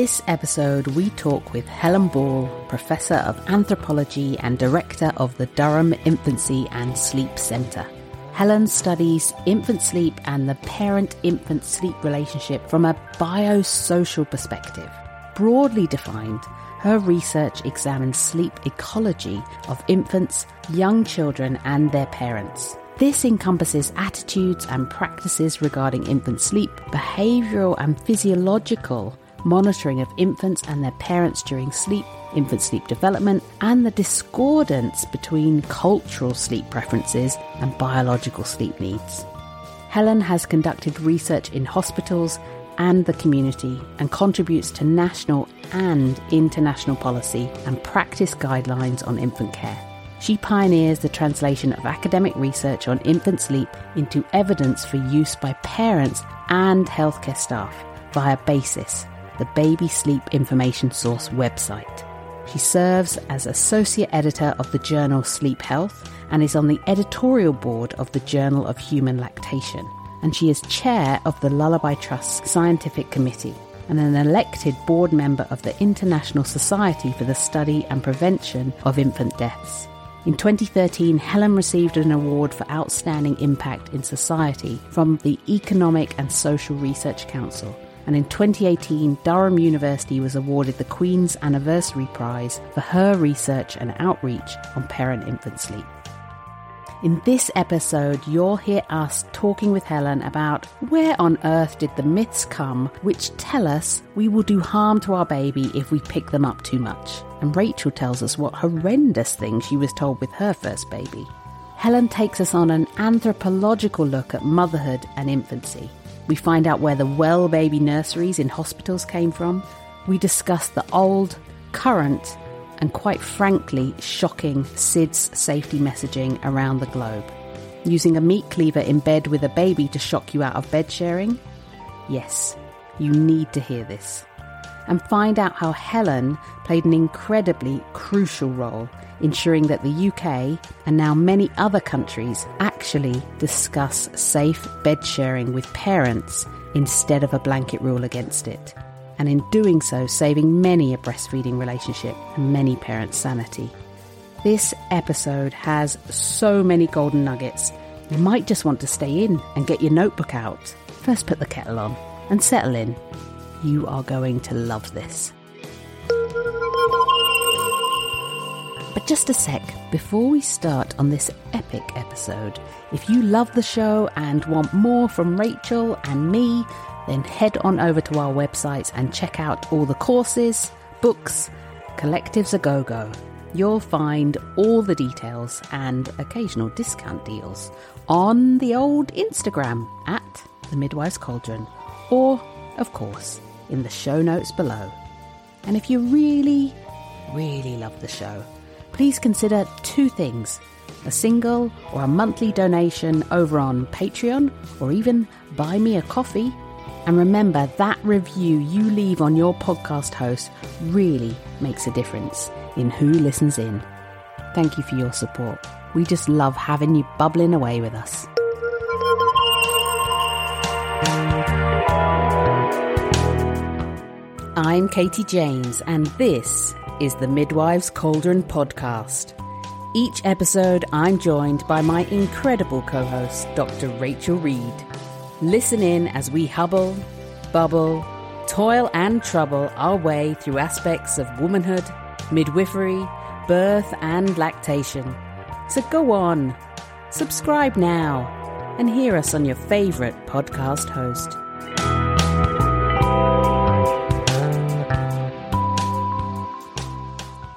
this episode, we talk with Helen Ball, Professor of Anthropology and Director of the Durham Infancy and Sleep Centre. Helen studies infant sleep and the parent infant sleep relationship from a biosocial perspective. Broadly defined, her research examines sleep ecology of infants, young children, and their parents. This encompasses attitudes and practices regarding infant sleep, behavioural and physiological monitoring of infants and their parents during sleep, infant sleep development, and the discordance between cultural sleep preferences and biological sleep needs. Helen has conducted research in hospitals and the community and contributes to national and international policy and practice guidelines on infant care. She pioneers the translation of academic research on infant sleep into evidence for use by parents and healthcare staff via BASIS, the Baby Sleep Information Source website. She serves as associate editor of the journal Sleep Health and is on the editorial board of the Journal of Human Lactation and she is chair of the Lullaby Trust's Scientific Committee and an elected board member of the International Society for the Study and Prevention of Infant Deaths. In 2013, Helen received an award for outstanding impact in society from the Economic and Social Research Council. And in 2018, Durham University was awarded the Queen's Anniversary Prize for her research and outreach on parent infant sleep. In this episode, you'll hear us talking with Helen about where on earth did the myths come which tell us we will do harm to our baby if we pick them up too much. And Rachel tells us what horrendous thing she was told with her first baby. Helen takes us on an anthropological look at motherhood and infancy. We find out where the well baby nurseries in hospitals came from. We discuss the old, current, and quite frankly, shocking SIDS safety messaging around the globe. Using a meat cleaver in bed with a baby to shock you out of bed sharing? Yes, you need to hear this. And find out how Helen played an incredibly crucial role ensuring that the UK and now many other countries actually discuss safe bed sharing with parents instead of a blanket rule against it and in doing so, saving many a breastfeeding relationship and many parents' sanity. This episode has so many golden nuggets, you might just want to stay in and get your notebook out. First, put the kettle on and settle in. You are going to love this. But just a sec, before we start on this epic episode, if you love the show and want more from Rachel and me, then head on over to our website and check out all the courses, books, collectives a go go. You'll find all the details and occasional discount deals on the old Instagram at the Midwives Cauldron, or, of course, in the show notes below. And if you really, really love the show, please consider two things a single or a monthly donation over on Patreon, or even buy me a coffee and remember that review you leave on your podcast host really makes a difference in who listens in. Thank you for your support. We just love having you bubbling away with us. I'm Katie James, and this is the Midwives Cauldron podcast. Each episode, I'm joined by my incredible co host, Dr. Rachel Reed. Listen in as we hubble, bubble, toil and trouble our way through aspects of womanhood, midwifery, birth, and lactation. So go on, subscribe now, and hear us on your favourite podcast host.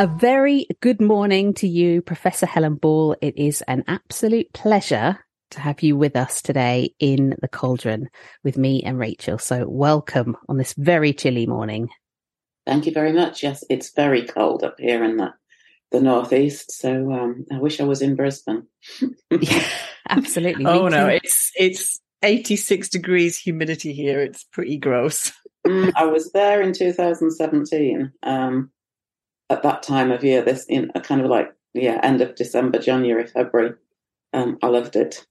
A very good morning to you, Professor Helen Ball. It is an absolute pleasure to have you with us today in the cauldron with me and Rachel. So, welcome on this very chilly morning. Thank you very much. Yes, it's very cold up here in the the northeast. So um, I wish I was in Brisbane. yeah, absolutely. oh no, it's it's 86 degrees humidity here. It's pretty gross. mm, I was there in 2017. Um, at that time of year, this in a kind of like yeah, end of December, January, February. Um, I loved it.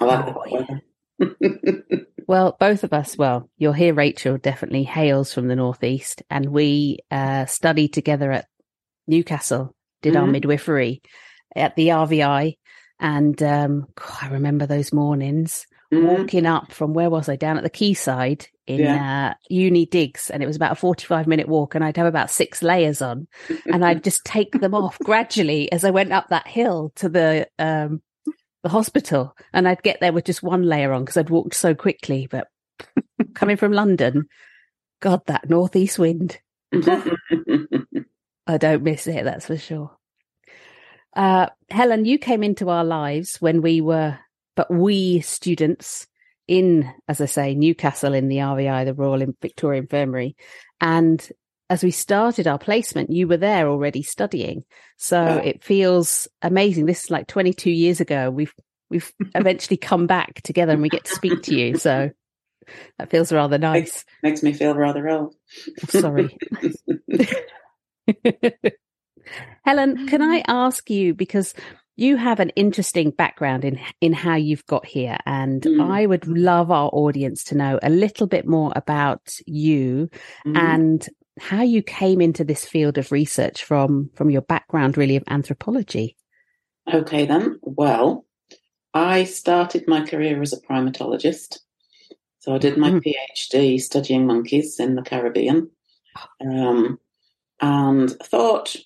I like oh, the weather. Well, both of us, well, you'll hear Rachel definitely hails from the Northeast, and we uh, studied together at Newcastle, did mm-hmm. our midwifery at the RVI. And um, I remember those mornings mm-hmm. walking up from where was I? Down at the quayside in yeah. uh, Uni Digs, and it was about a 45 minute walk, and I'd have about six layers on, and I'd just take them off gradually as I went up that hill to the um, the hospital, and I'd get there with just one layer on because I'd walked so quickly. But coming from London, God, that northeast wind. I don't miss it, that's for sure. Uh, Helen, you came into our lives when we were, but we students in, as I say, Newcastle in the RVI, the Royal Victoria Infirmary. And as we started our placement, you were there already studying. So yeah. it feels amazing. This is like 22 years ago. We've, we've eventually come back together and we get to speak to you. So that feels rather nice. Makes, makes me feel rather old. Oh, sorry. Helen, can I um, ask you because you have an interesting background in in how you've got here and mm. I would love our audience to know a little bit more about you mm. and how you came into this field of research from from your background really of anthropology. Okay then. Well, I started my career as a primatologist. So I did my mm. PhD studying monkeys in the Caribbean. Um, and thought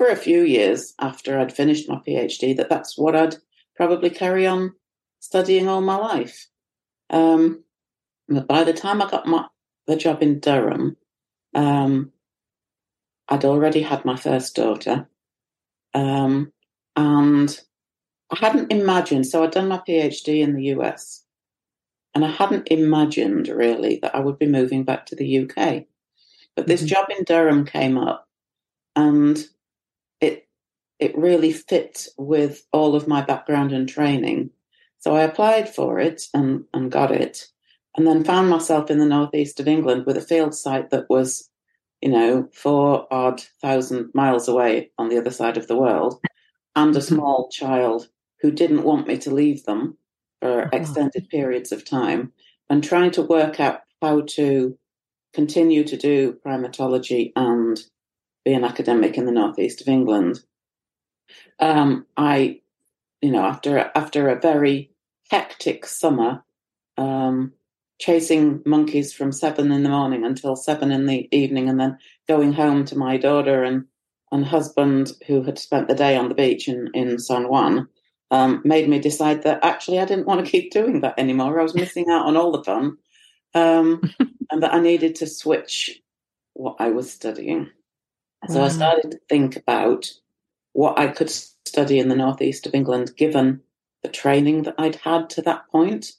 for a few years after I'd finished my PhD that that's what I'd probably carry on studying all my life. Um, but by the time I got my the job in Durham, um, I'd already had my first daughter, um, and I hadn't imagined. So I'd done my PhD in the US, and I hadn't imagined really that I would be moving back to the UK. But this mm-hmm. job in Durham came up, and it really fit with all of my background and training. So I applied for it and, and got it, and then found myself in the northeast of England with a field site that was, you know, four odd thousand miles away on the other side of the world, and a mm-hmm. small child who didn't want me to leave them for oh. extended periods of time, and trying to work out how to continue to do primatology and be an academic in the northeast of England. Um, I, you know, after after a very hectic summer, um, chasing monkeys from seven in the morning until seven in the evening, and then going home to my daughter and and husband who had spent the day on the beach in in San Juan. Um, made me decide that actually I didn't want to keep doing that anymore. I was missing out on all the fun um, and that I needed to switch what I was studying. So I started to think about what I could study in the northeast of England, given the training that I'd had to that point.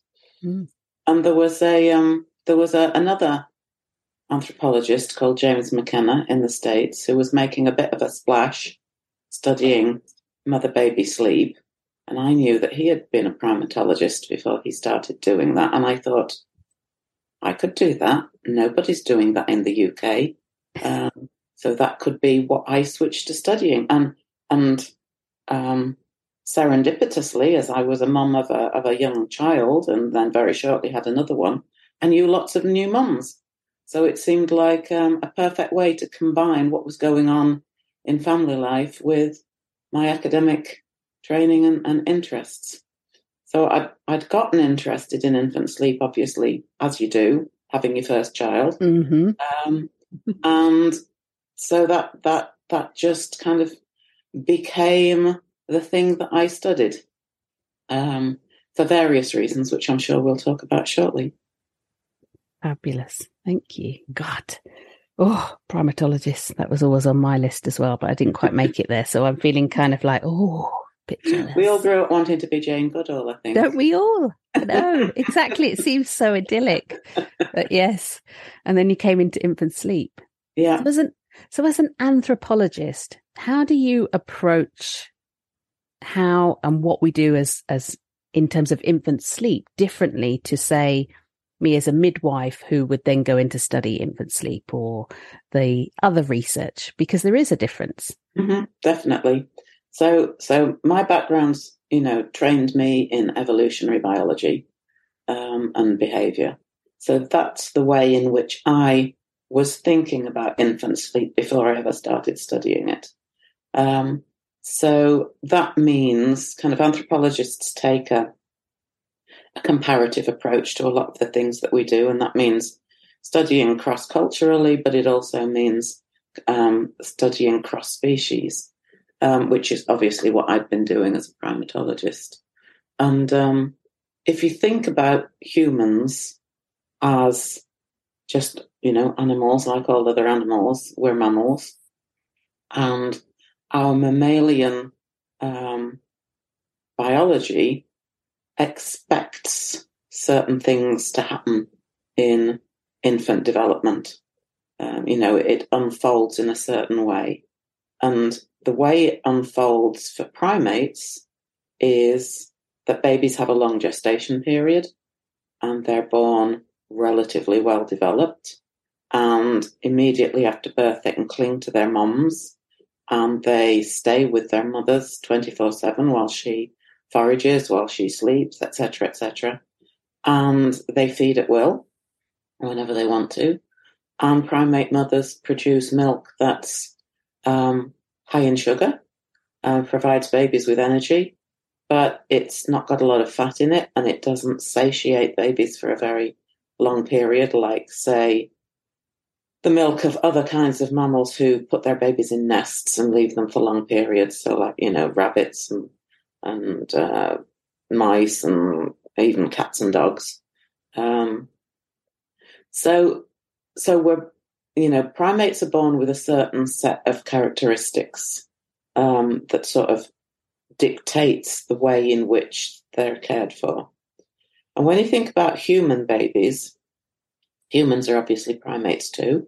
Mm. And there was a um, there was a, another anthropologist called James McKenna in the States who was making a bit of a splash studying mother baby sleep. And I knew that he had been a primatologist before he started doing that. And I thought, I could do that. Nobody's doing that in the UK. Um, so that could be what I switched to studying. And and um, serendipitously, as I was a mum of a of a young child, and then very shortly had another one, I knew lots of new mums. So it seemed like um, a perfect way to combine what was going on in family life with my academic training and, and interests. So I'd, I'd gotten interested in infant sleep, obviously, as you do, having your first child. Mm-hmm. Um, and so that, that, that just kind of became the thing that I studied um, for various reasons, which I'm sure we'll talk about shortly. Fabulous. Thank you. God. Oh, primatologist. That was always on my list as well, but I didn't quite make it there. So I'm feeling kind of like, oh, we all grew up wanting to be Jane Goodall, I think. Don't we all? No, exactly. It seems so idyllic. But yes. And then you came into infant sleep. Yeah. As an, so as an anthropologist, how do you approach how and what we do as as in terms of infant sleep differently to say me as a midwife who would then go into study infant sleep or the other research because there is a difference mm-hmm, definitely so, so my background's, you know, trained me in evolutionary biology. um, and behaviour. So that's the way in which I was thinking about infant sleep before I ever started studying it. Um, so that means kind of anthropologists take a, a comparative approach to a lot of the things that we do, and that means studying cross culturally, but it also means um, studying cross species, um, which is obviously what I've been doing as a primatologist. And um, if you think about humans as just, you know, animals like all other animals, we're mammals. And our mammalian um, biology expects certain things to happen in infant development. Um, you know, it unfolds in a certain way. And the way it unfolds for primates is that babies have a long gestation period and they're born relatively well developed. And immediately after birth, they can cling to their mums and they stay with their mothers 24 7 while she forages, while she sleeps, etc., etc. And they feed at will whenever they want to. And primate mothers produce milk that's um, high in sugar, uh, provides babies with energy, but it's not got a lot of fat in it and it doesn't satiate babies for a very long period, like, say, the milk of other kinds of mammals who put their babies in nests and leave them for long periods. So, like, you know, rabbits and, and uh, mice and even cats and dogs. Um, so, so we're, you know, primates are born with a certain set of characteristics um, that sort of dictates the way in which they're cared for. And when you think about human babies, humans are obviously primates too.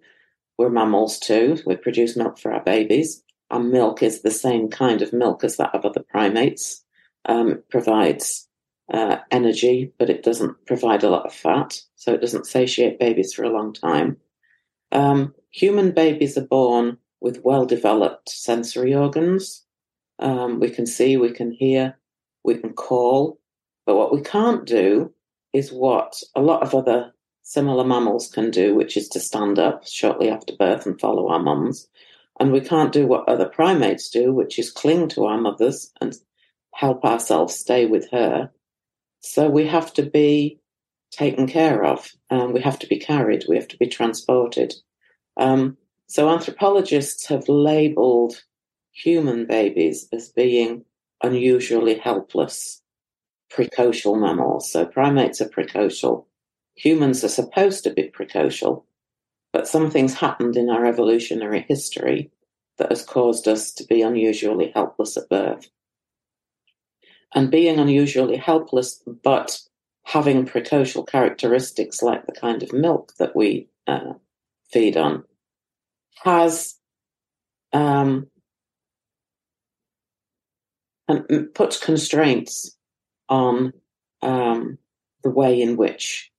We're mammals too. We produce milk for our babies. Our milk is the same kind of milk as that of other primates. Um, it provides uh, energy, but it doesn't provide a lot of fat, so it doesn't satiate babies for a long time. Um, human babies are born with well developed sensory organs. Um, we can see, we can hear, we can call, but what we can't do is what a lot of other similar mammals can do, which is to stand up shortly after birth and follow our mums. And we can't do what other primates do, which is cling to our mothers and help ourselves stay with her. So we have to be taken care of, and we have to be carried, we have to be transported. Um, so anthropologists have labeled human babies as being unusually helpless precocial mammals. So primates are precocial. Humans are supposed to be precocial, but something's happened in our evolutionary history that has caused us to be unusually helpless at birth. And being unusually helpless, but having precocial characteristics like the kind of milk that we uh, feed on, has um, and puts constraints on um, the way in which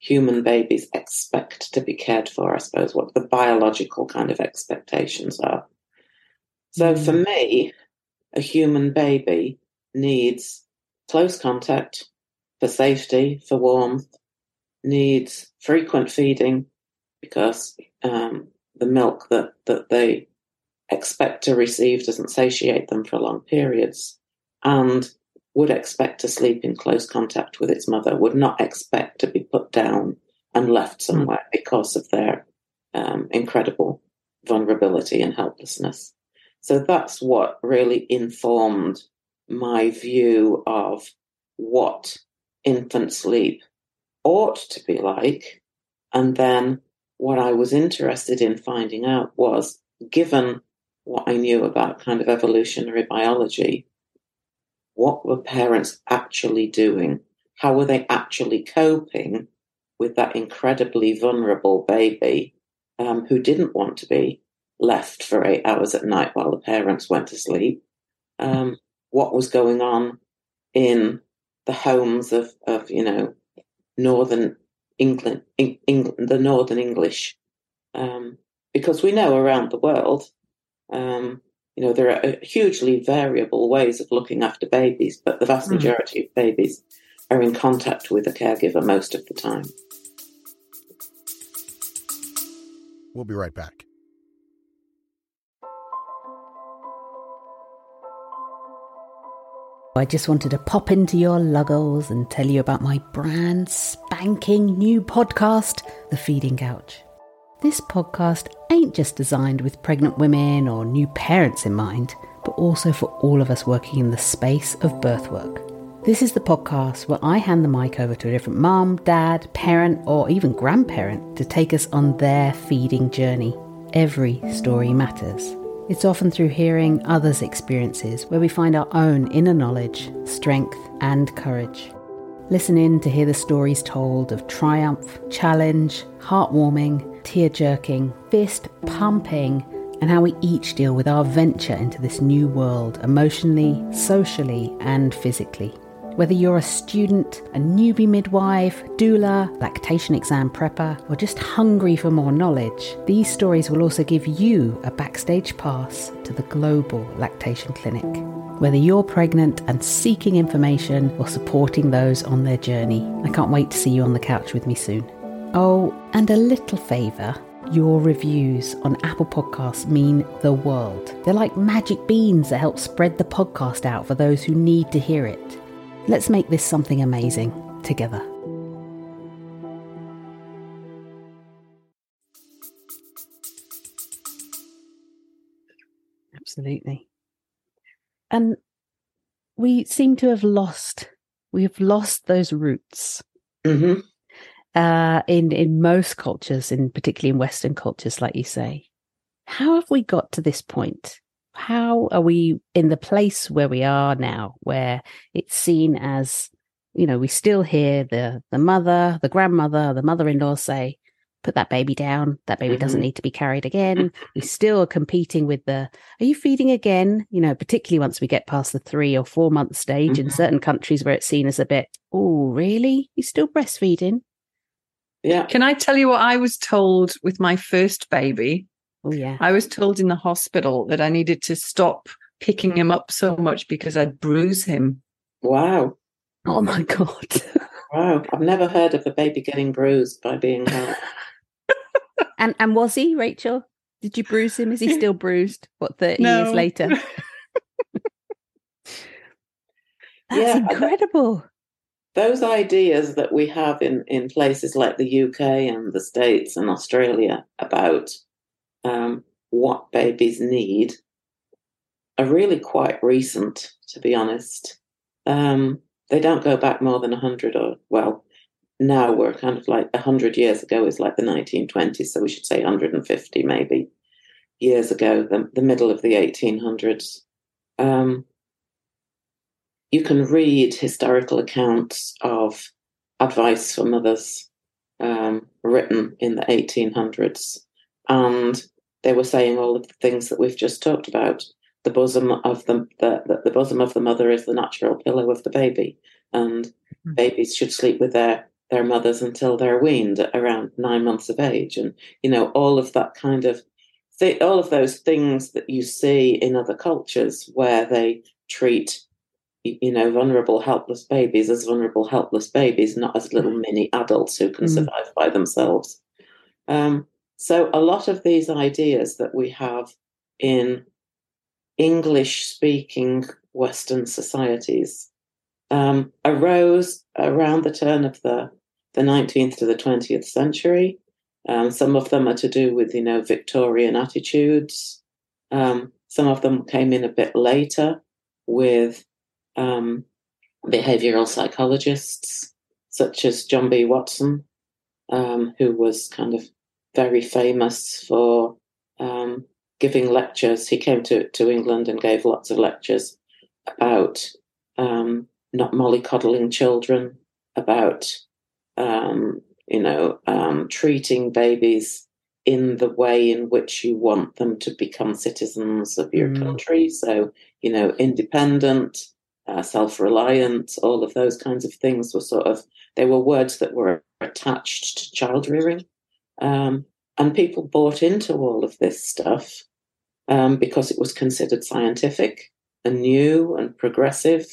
human babies expect to be cared for, I suppose, what the biological kind of expectations are. So mm. for me, a human baby needs close contact for safety, for warmth, needs frequent feeding because um, the milk that, that they expect to receive doesn't satiate them for long periods, and would expect to sleep in close contact with its mother, would not expect to be put down and left hmm. somewhere because of their um, incredible vulnerability and helplessness. So that's what really informed my view of what infant sleep ought to be like. And then what I was interested in finding out was given what I knew about kind of evolutionary biology, what were parents actually doing? How were they actually coping with that incredibly vulnerable baby um, who didn't want to be left for eight hours at night while the parents went to sleep? Um, what was going on in the homes of, of you know, northern England, the northern English? Um, because we know around the world, um, you know, there are hugely variable ways of looking after babies, but the vast hmm. majority mm. of babies are in contact with a caregiver most of the time. We'll be right back. I just wanted to pop into your luggles and tell you about my brand spanking new podcast, The Feeding Couch. This podcast ain't just designed with pregnant women or new parents in mind, but also for all of us working in the space of birth work. This is the podcast where I hand the mic over to a different mum, dad, parent, or even grandparent to take us on their feeding journey. Every story matters. It's often through hearing others' experiences where we find our own inner knowledge, strength, and courage. Listen in to hear the stories told of triumph, challenge, heartwarming, tear jerking, fist pumping, and how we each deal with our venture into this new world emotionally, socially, and physically. Whether you're a student, a newbie midwife, doula, lactation exam prepper, or just hungry for more knowledge, these stories will also give you a backstage pass to the global lactation clinic. Whether you're pregnant and seeking information or supporting those on their journey, I can't wait to see you on the couch with me soon. Oh, and a little favour your reviews on Apple Podcasts mean the world. They're like magic beans that help spread the podcast out for those who need to hear it. Let's make this something amazing together. Absolutely. And we seem to have lost, we have lost those roots. Mm-hmm. Uh, in in most cultures, in particularly in Western cultures, like you say, how have we got to this point? how are we in the place where we are now, where it's seen as, you know, we still hear the the mother, the grandmother, the mother-in-law say, "Put that baby down. That baby mm-hmm. doesn't need to be carried again." we still are competing with the, "Are you feeding again?" You know, particularly once we get past the three or four month stage mm-hmm. in certain countries where it's seen as a bit, "Oh, really? You're still breastfeeding?" Yeah. Can I tell you what I was told with my first baby? Oh, yeah. I was told in the hospital that I needed to stop picking him up so much because I'd bruise him. Wow. Oh, my God. wow. I've never heard of a baby getting bruised by being held. And, and was he, Rachel? Did you bruise him? Is he still bruised? What, 30 no. years later? That's yeah, incredible. Those ideas that we have in, in places like the UK and the States and Australia about um, what babies need are really quite recent, to be honest. Um, they don't go back more than 100 or, well, now we're kind of like 100 years ago is like the 1920s, so we should say 150 maybe years ago, the, the middle of the 1800s. Um, you can read historical accounts of advice for mothers um, written in the 1800s and they were saying all of the things that we've just talked about. The bosom of the the, the, bosom of the mother is the natural pillow of the baby, and mm-hmm. babies should sleep with their their mothers until they're weaned at around nine months of age, and you know all of that kind of th- all of those things that you see in other cultures where they treat you know vulnerable helpless babies as vulnerable helpless babies not as little mm-hmm. mini adults who can mm. survive by themselves um, so, a lot of these ideas that we have in English speaking Western societies um, arose around the turn of the, the 19th to the 20th century. Um, some of them are to do with, you know, Victorian attitudes. Um, some of them came in a bit later with um, behavioral psychologists, such as John B. Watson, um, who was kind of very famous for um, giving lectures. He came to, to England and gave lots of lectures about um, not mollycoddling children, about um, you know um, treating babies in the way in which you want them to become citizens of your mm. country. So you know, independent, uh, self-reliant, all of those kinds of things were sort of they were words that were attached to child rearing. Um, and people bought into all of this stuff um, because it was considered scientific and new and progressive.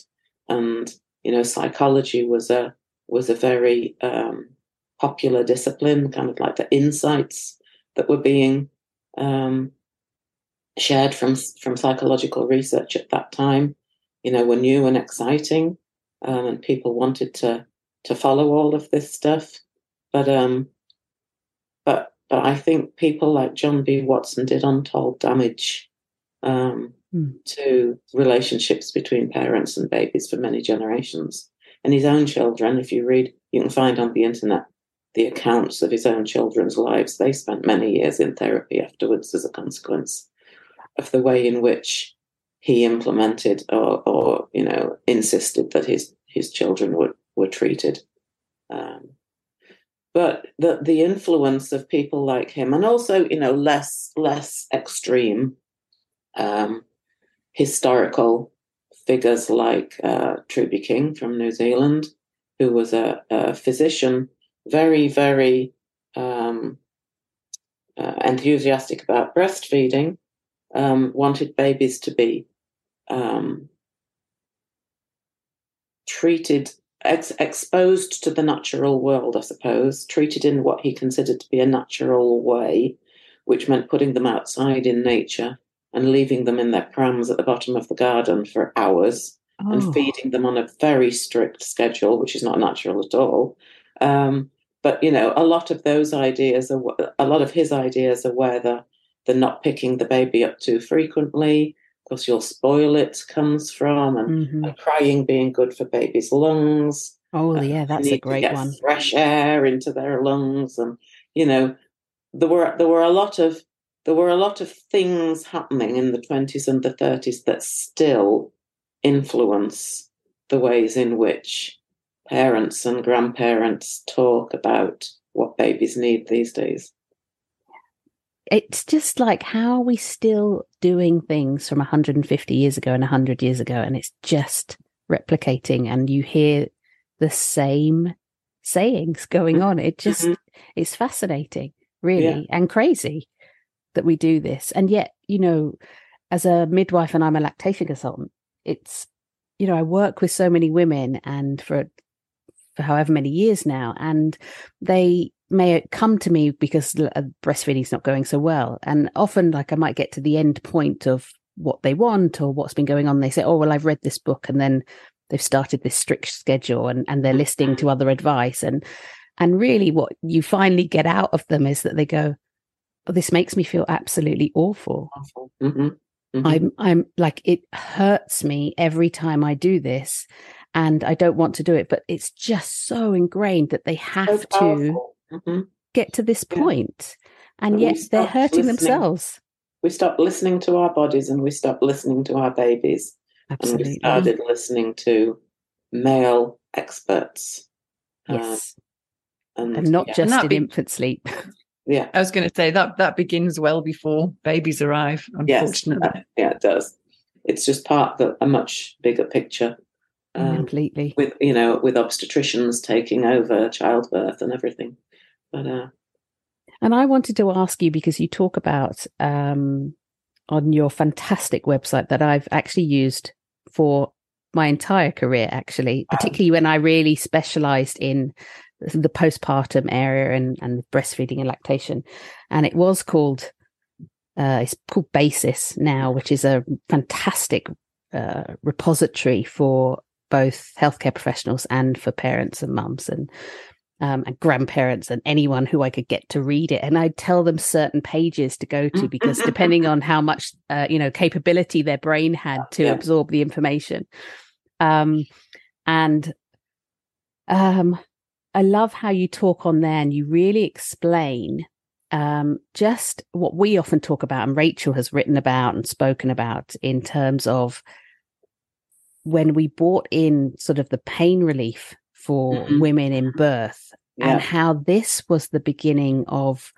And, you know, psychology was a was a very um, popular discipline, kind of like the insights that were being um, shared from from psychological research at that time, you know, were new and exciting, um, and people wanted to to follow all of this stuff. But um, but but I think people like John B. Watson did untold damage um, mm. to relationships between parents and babies for many generations. And his own children, if you read, you can find on the internet the accounts of his own children's lives. They spent many years in therapy afterwards as a consequence of the way in which he implemented or, or you know, insisted that his his children were were treated. Um, but the the influence of people like him, and also you know less less extreme um, historical figures like uh, Truby King from New Zealand, who was a, a physician, very very um, uh, enthusiastic about breastfeeding, um, wanted babies to be um, treated ex- exposed to the natural world, I suppose, treated in what he considered to be a natural way, which meant putting them outside in nature and leaving them in their prams at the bottom of the garden for hours oh. and feeding them on a very strict schedule, which is not natural at all. Um, but you know, a lot of those ideas are a lot of his ideas are where the the not picking the baby up too frequently, because you'll spoil it comes from, and, mm-hmm. and, crying being good for babies' lungs. Oh, yeah, that's a great one. Fresh air into their lungs, and you know, there were there were a lot of there were a lot of things happening in the twenties and the thirties that still influence the ways in which parents and grandparents talk about what babies need these days it's just like how are we still doing things from 150 years ago and 100 years ago and it's just replicating and you hear the same sayings going on it just mm-hmm. it's fascinating really yeah. and crazy that we do this. And yet you know as a midwife and I'm a lactation consultant it's you know I work with so many women and for for however many years now and they may come to me because uh, breastfeeding's not going so well. And often like i might get to the end point of what they want or what's been going on. They say oh well i've read this book and then they've started this strict schedule and, and they're listening to other advice. And and really what you finally get out of them is that they go oh, this makes me feel absolutely awful, awful. Mm-hmm. Mm-hmm. i'm i'm like it hurts me every time i do this and i don't want to do it but it's just so ingrained that they have so to mm-hmm. get to this point, and, and yet they're hurting listening. themselves. We stopped listening to our bodies and we stopped listening to our babies. Absolutely. And we started listening to male experts. Yes. Um, and, and, not yeah. just and in be- infant sleep. Yeah. I was going to say that that begins well before babies arrive, unfortunately. Yes, yeah, it does. It's just part of a much bigger picture. Um, Completely. With, you know, with obstetricians taking over childbirth and everything. But uh, and I wanted to ask you because you talk about um, on your fantastic website that I've actually used for my entire career, actually, particularly when I really specialized in the postpartum area and, and breastfeeding and lactation. And it was called, uh, it's called Basis now, which is a fantastic uh, repository for both healthcare professionals and for parents and mums and um, and grandparents and anyone who I could get to read it. And I'd tell them certain pages to go to because depending on how much, uh, you know, capability their brain had to yeah. absorb the information. Um, and um, I love how you talk on there and you really explain um, just what we often talk about and Rachel has written about and spoken about in terms of when we brought in sort of the pain relief for mm-hmm. women in birth yeah. and how this was the beginning of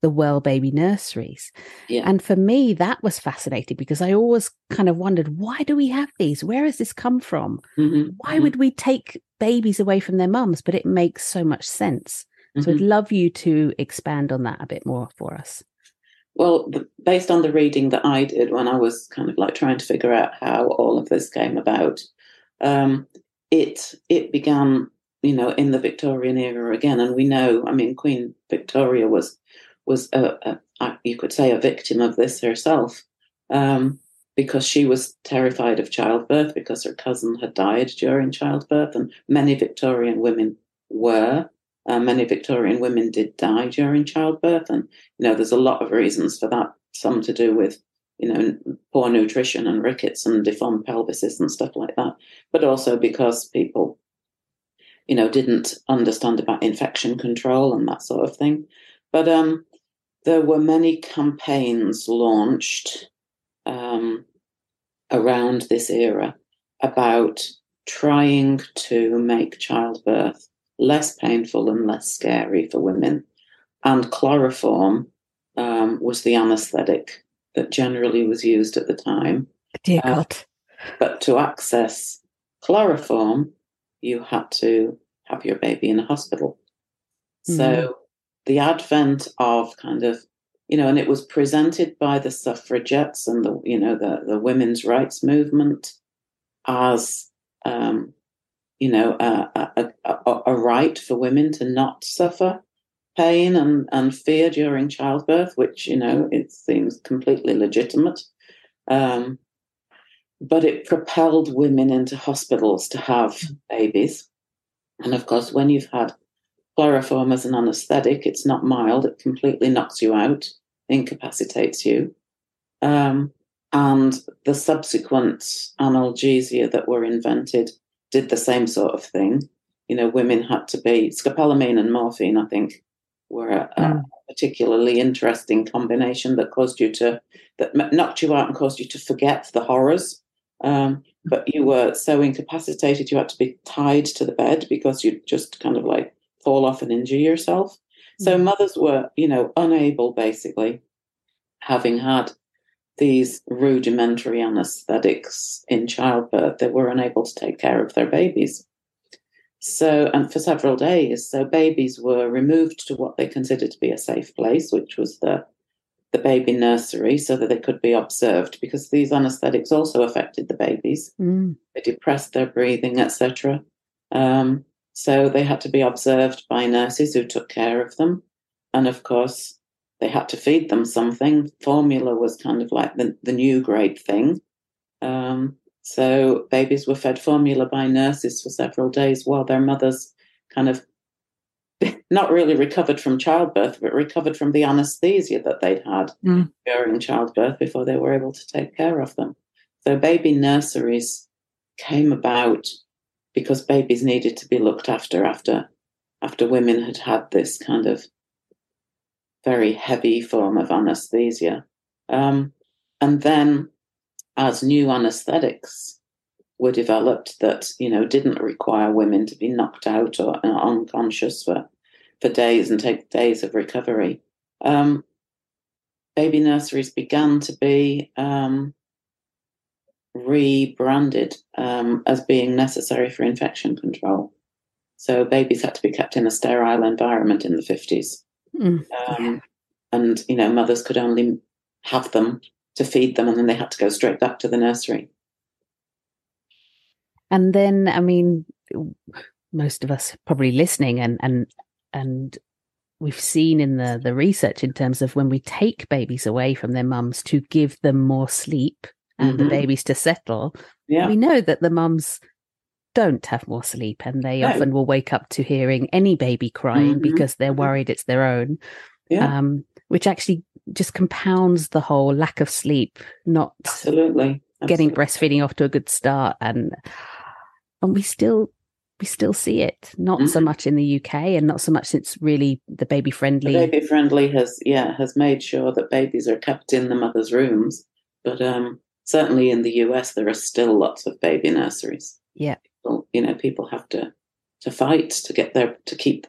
the well baby nurseries. Yeah. And for me, that was fascinating because I always kind of wondered, why do we have these? Where has this come from? Mm-hmm. Why mm-hmm. would we take babies away from their mums? But it makes so much sense. Mm-hmm. So I'd mm-hmm. love you to expand on that a bit more for us. Well, the, based on the reading that I did when I was kind of like trying to figure out how all of this came about, um, it it began, you know, in the Victorian era again, and we know, I mean, Queen Victoria was was a, a you could say a victim of this herself. Um, because she was terrified of childbirth because her cousin had died during childbirth, and many Victorian women were. Uh, many Victorian women did die during childbirth, and you know there's a lot of reasons for that. Some to do with you know poor nutrition and rickets and deformed pelvises and stuff like that, but also because people you know didn't understand about infection control and that sort of thing. But um, there were many campaigns launched um, around this era about trying to make childbirth less painful and less scary for women. And chloroform um, was the anesthetic that generally was used at the time. Dear uh, God. But to access chloroform, you had to have your baby in a hospital. Mm. So the advent of kind of you know, and it was presented by the suffragettes and the, you know, the, the women's rights movement as, um, you know, a, a, a, a, right for women to not suffer pain and, and fear during childbirth, which, you know, it seems completely legitimate. Um, but it propelled women into hospitals to have babies. And of course, when you've had chloroform as an anesthetic, it's not mild, it completely knocks you out incapacitates you. Um, and the subsequent analgesia that were invented did the same sort of thing. You know, women had to be scopolamine and morphine, I think, were a, mm. a particularly interesting combination that caused you to, that knocked you out and caused you to forget the horrors. Um, but you were so incapacitated, you had to be tied to the bed because you'd just kind of like fall off and injure yourself. So mm. mothers were, you know, unable basically, having had these rudimentary anesthetics in childbirth, they were unable to take care of their babies. So, and for several days, so babies were removed to what they considered to be a safe place, which was the the baby nursery, so that they could be observed, because these anesthetics also affected the babies. Mm. They depressed their breathing, etc. Um, so they had to be observed by nurses who took care of them. And of course, they had to feed them something. Formula was kind of like the, the new great thing. Um, so babies were fed formula by nurses for several days while their mothers kind of not really recovered from childbirth, but recovered from the anesthesia that they'd had mm. during childbirth before they were able to take care of them. So baby nurseries came about because babies needed to be looked after after after women had had this kind of very heavy form of anesthesia. Um, and then, as new anesthetics were developed that you know didn't require women to be knocked out or uh, unconscious for for days and take days of recovery, um, baby nurseries began to be um, rebranded um, as being necessary for infection control. So babies had to be kept in a sterile environment in the 50s. Mm, um, And, you know, mothers could only have them to feed them and then they had to go straight back to the nursery. And then, I mean, most of us probably listening and, and, and we've seen in the, the research in terms of when we take babies away from their mums to give them more sleep, and mm-hmm. the babies to settle, yeah. we know that the mums don't have more sleep and they no. often will wake up to hearing any baby crying mm-hmm. because they're mm-hmm. worried it's their own. Yeah. Um, which actually just compounds the whole lack of sleep, not absolutely, absolutely. getting breastfeeding off to a good start and and we still we still see it not mm-hmm. so much in the UK and not so much since really the baby friendly the baby friendly has yeah has made sure that babies are kept in the mother's rooms but um certainly in the US, there are still lots of baby nurseries. Yeah, people, you know, people have to to fight to get their to keep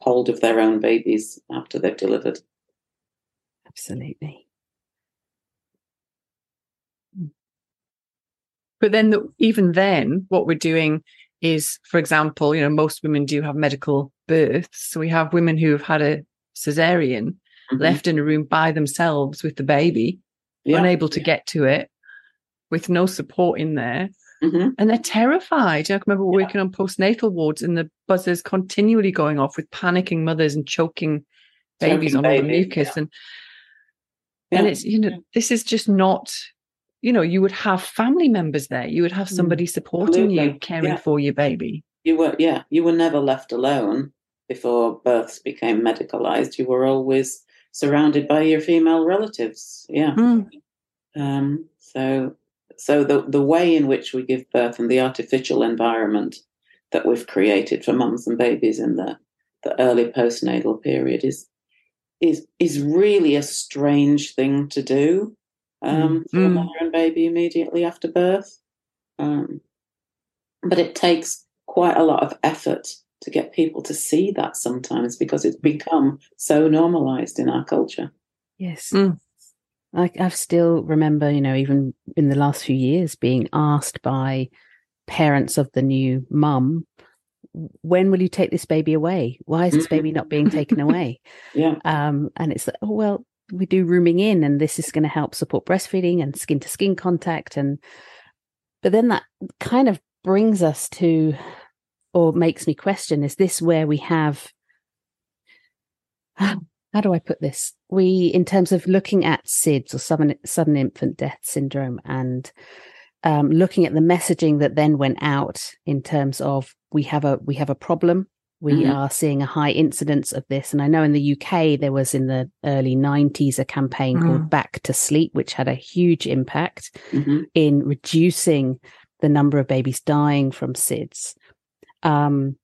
hold of their own babies after they've delivered. Absolutely. But then, the, even then, what we're doing is, for example, you know, most women do have medical births. So we have women who have had a cesarean mm-hmm. left in a room by themselves with the baby, yeah. unable to get to it, with no support in there. Mhm. and they're terrified. I remember Yeah. working on postnatal wards and the buzzers continually going off with panicking mothers and choking babies Choking on all the mucus. yeah. And and it's you know, this is just not you know, you would have family members there. You would have Mm. somebody supporting you, caring Yeah. for your baby. You were, yeah, you were never left alone before births became medicalized. You were always surrounded by your female relatives. Yeah. Mm. Um, so, so the the way in which we give birth and the artificial environment that we've created for mums and babies in the the early postnatal period is is is really a strange thing to do um, for a Mm. mother and baby immediately after birth. Um, but it takes quite a lot of effort to get people to see that sometimes because it's become so normalized in our culture. Yes. Mm. I, I still remember, you know, even in the last few years, being asked by parents of the new mum, when will you take this baby away? Why is this baby not being taken away? Yeah. Um, and it's like, oh, well, we do rooming in, and this is going to help support breastfeeding and skin to skin contact. And, but then that kind of brings us to, or makes me question, is this where we have how do I put this? We, in terms of looking at SIDS or sudden, sudden infant death syndrome and um, looking at the messaging that then went out in terms of we have a we have a problem. We Mhm. are seeing a high incidence of this, and I know in the UK there was in the early '90s a campaign called "Back to Sleep," which had a huge impact hmm in reducing the number of babies dying from SIDS. Um,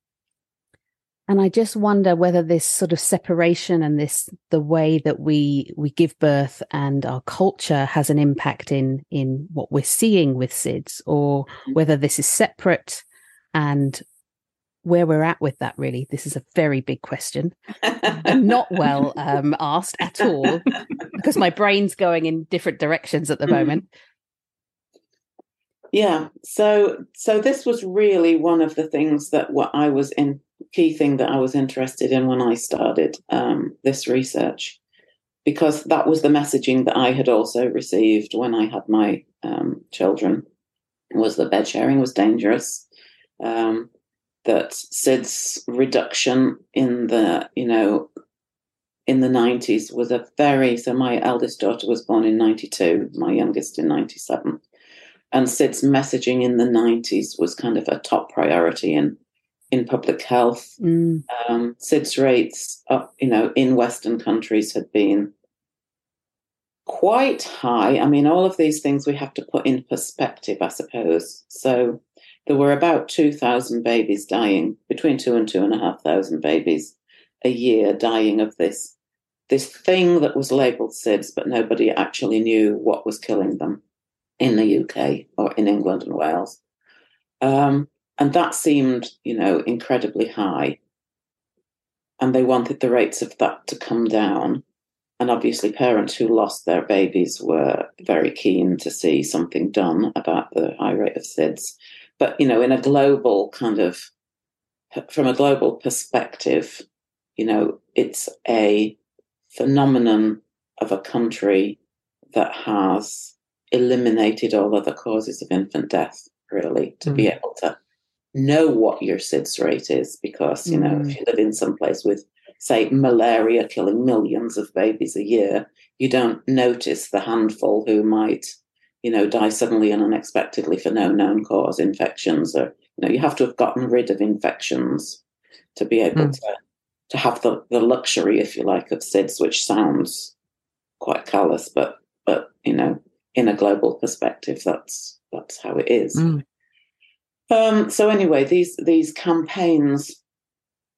and I just wonder whether this sort of separation and this the way that we we give birth and our culture has an impact in in what we're seeing with SIDS, or whether this is separate and where we're at with that. Really, this is a very big question and not well um, asked at all because my brain's going in different directions at the Mhm. moment. Yeah. So so this was really one of the things that what I was in key thing that I was interested in when I started um, this research, because that was the messaging that I had also received when I had my um, children, was that bed sharing was dangerous, um, that SIDS reduction in the you know in the 90s was a very so my eldest daughter was born in 92 my youngest in 97 and SIDS messaging in the 90s was kind of a top priority in in public health. Mm, Um, SIDS rates, up, you know, in Western countries had been quite high. I mean, all of these things we have to put in perspective, I suppose. So there were about 2,000 babies dying, between two and two and a half thousand babies a year dying of this this thing that was labeled SIDS, but nobody actually knew what was killing them in the UK or in England and Wales. Um, and that seemed, you know, incredibly high. And they wanted the rates of that to come down. And obviously, parents who lost their babies were very keen to see something done about the high rate of SIDS. But, you know, in a global kind of, from a global perspective, you know, it's a phenomenon of a country that has eliminated all other causes of infant death, really, to be mm. able to know what your SIDS rate is. Because, you know, Mm. if you live in some place with, say, malaria killing millions of babies a year, you don't notice the handful who might, you know, die suddenly and unexpectedly for no known cause, infections, or, you know, you have to have gotten rid of infections to be able Mm. to to have the, the luxury, if you like, of SIDS, which sounds quite callous, but but you know, in a global perspective, that's that's how it is. Mm. Um, so anyway, these these campaigns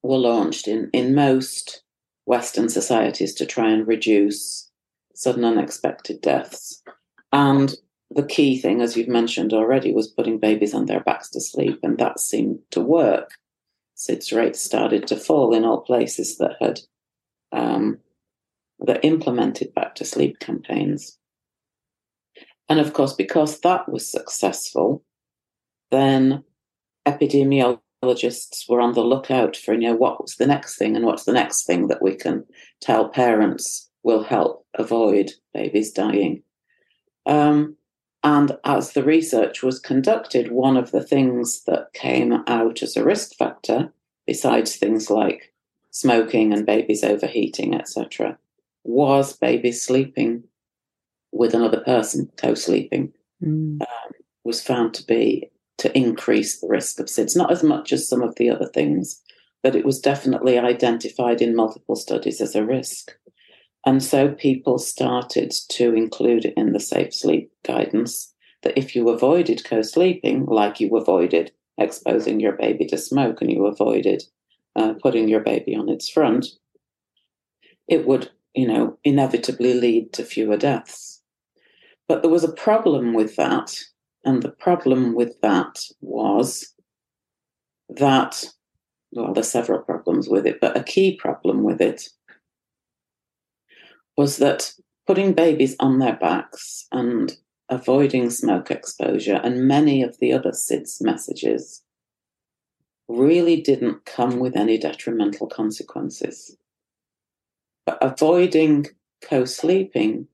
were launched in in most Western societies to try and reduce sudden unexpected deaths. And the key thing, as you've mentioned already, was putting babies on their backs to sleep, and that seemed to work. SIDS rates started to fall in all places that had um, that implemented back to sleep campaigns. And of course, because that was successful, then epidemiologists were on the lookout for, you know, what was the next thing and what's the next thing that we can tell parents will help avoid babies dying. Um, And as the research was conducted, one of the things that came out as a risk factor, besides things like smoking and babies overheating, etc., was babies sleeping with another person, co-sleeping, mm. um, was found to be to increase the risk of SIDS. Not as much as some of the other things, but it was definitely identified in multiple studies as a risk. And so people started to include it in the safe sleep guidance that if you avoided co sleeping, like you avoided exposing your baby to smoke and you avoided uh, putting your baby on its front, it would, you know, inevitably lead to fewer deaths. But there was a problem with that. And the problem with that was that, well, there's several problems with it, but a key problem with it was that putting babies on their backs and avoiding smoke exposure and many of the other SIDS messages really didn't come with any detrimental consequences. But avoiding co sleeping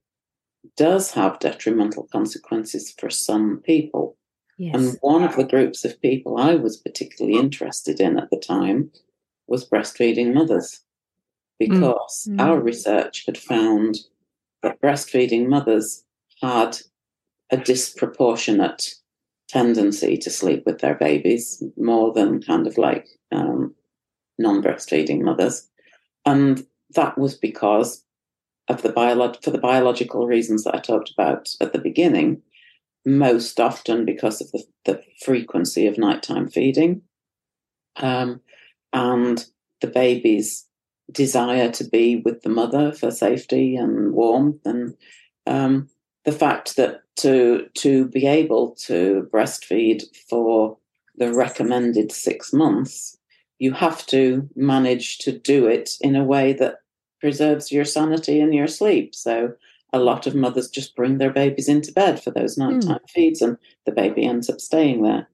does have detrimental consequences for some people. Yes. And one of the groups of people I was particularly interested in at the time was breastfeeding mothers because mm. our research had found that breastfeeding mothers had a disproportionate tendency to sleep with their babies more than kind of like um, non breastfeeding mothers. And that was because of the biolog- for the biological reasons that I talked about at the beginning, most often because of the, the frequency of nighttime feeding. Um, and the baby's desire to be with the mother for safety and warmth and um, the fact that to to be able to breastfeed for the recommended six months you have to manage to do it in a way that preserves your sanity and your sleep so a lot of mothers just bring their babies into bed for those nighttime mm. feeds and the baby ends up staying there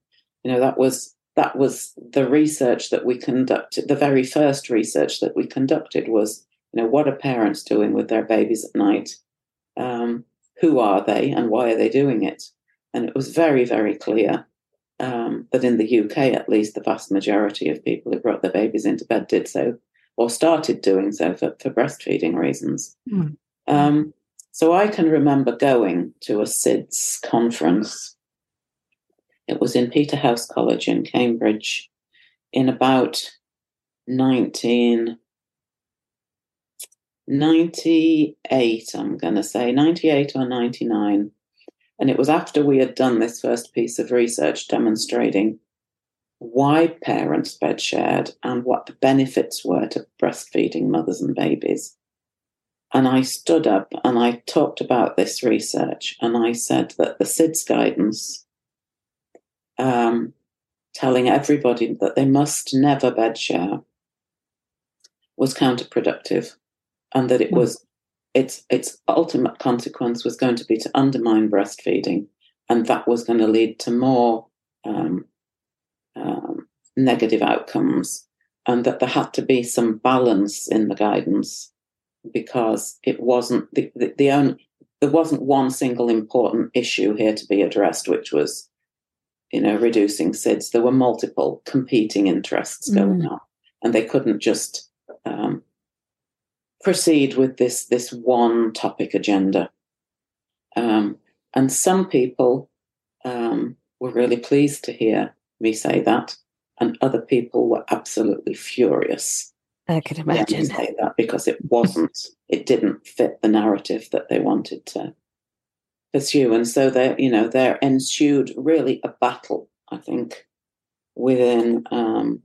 you know that was that was the research that we conducted. The very first research that we conducted was, you know, what are parents doing with their babies at night? Um, who are they and why are they doing it? And it was very, very clear um, that in the UK, at least, the vast majority of people who brought their babies into bed did so or started doing so for, for breastfeeding reasons. Mm. Um, so I can remember going to a SIDS conference it was in Peterhouse College in Cambridge in about 1998, I'm going to say, 98 or 99. And it was after we had done this first piece of research demonstrating why parents bed shared and what the benefits were to breastfeeding mothers and babies. And I stood up and I talked about this research and I said that the SIDS guidance um, telling everybody that they must never bed share was counterproductive and that it hmm. was its its ultimate consequence was going to be to undermine breastfeeding and that was going to lead to more um, um, negative outcomes and that there had to be some balance in the guidance because it wasn't the, the, the only there wasn't one single important issue here to be addressed which was you know, reducing SIDS, there were multiple competing interests going mm. on, and they couldn't just um, proceed with this this one topic agenda. Um, and some people um, were really pleased to hear me say that, and other people were absolutely furious. I can imagine say that because it wasn't, it didn't fit the narrative that they wanted to pursue. And so there, you know, there ensued really a battle, I think, within um,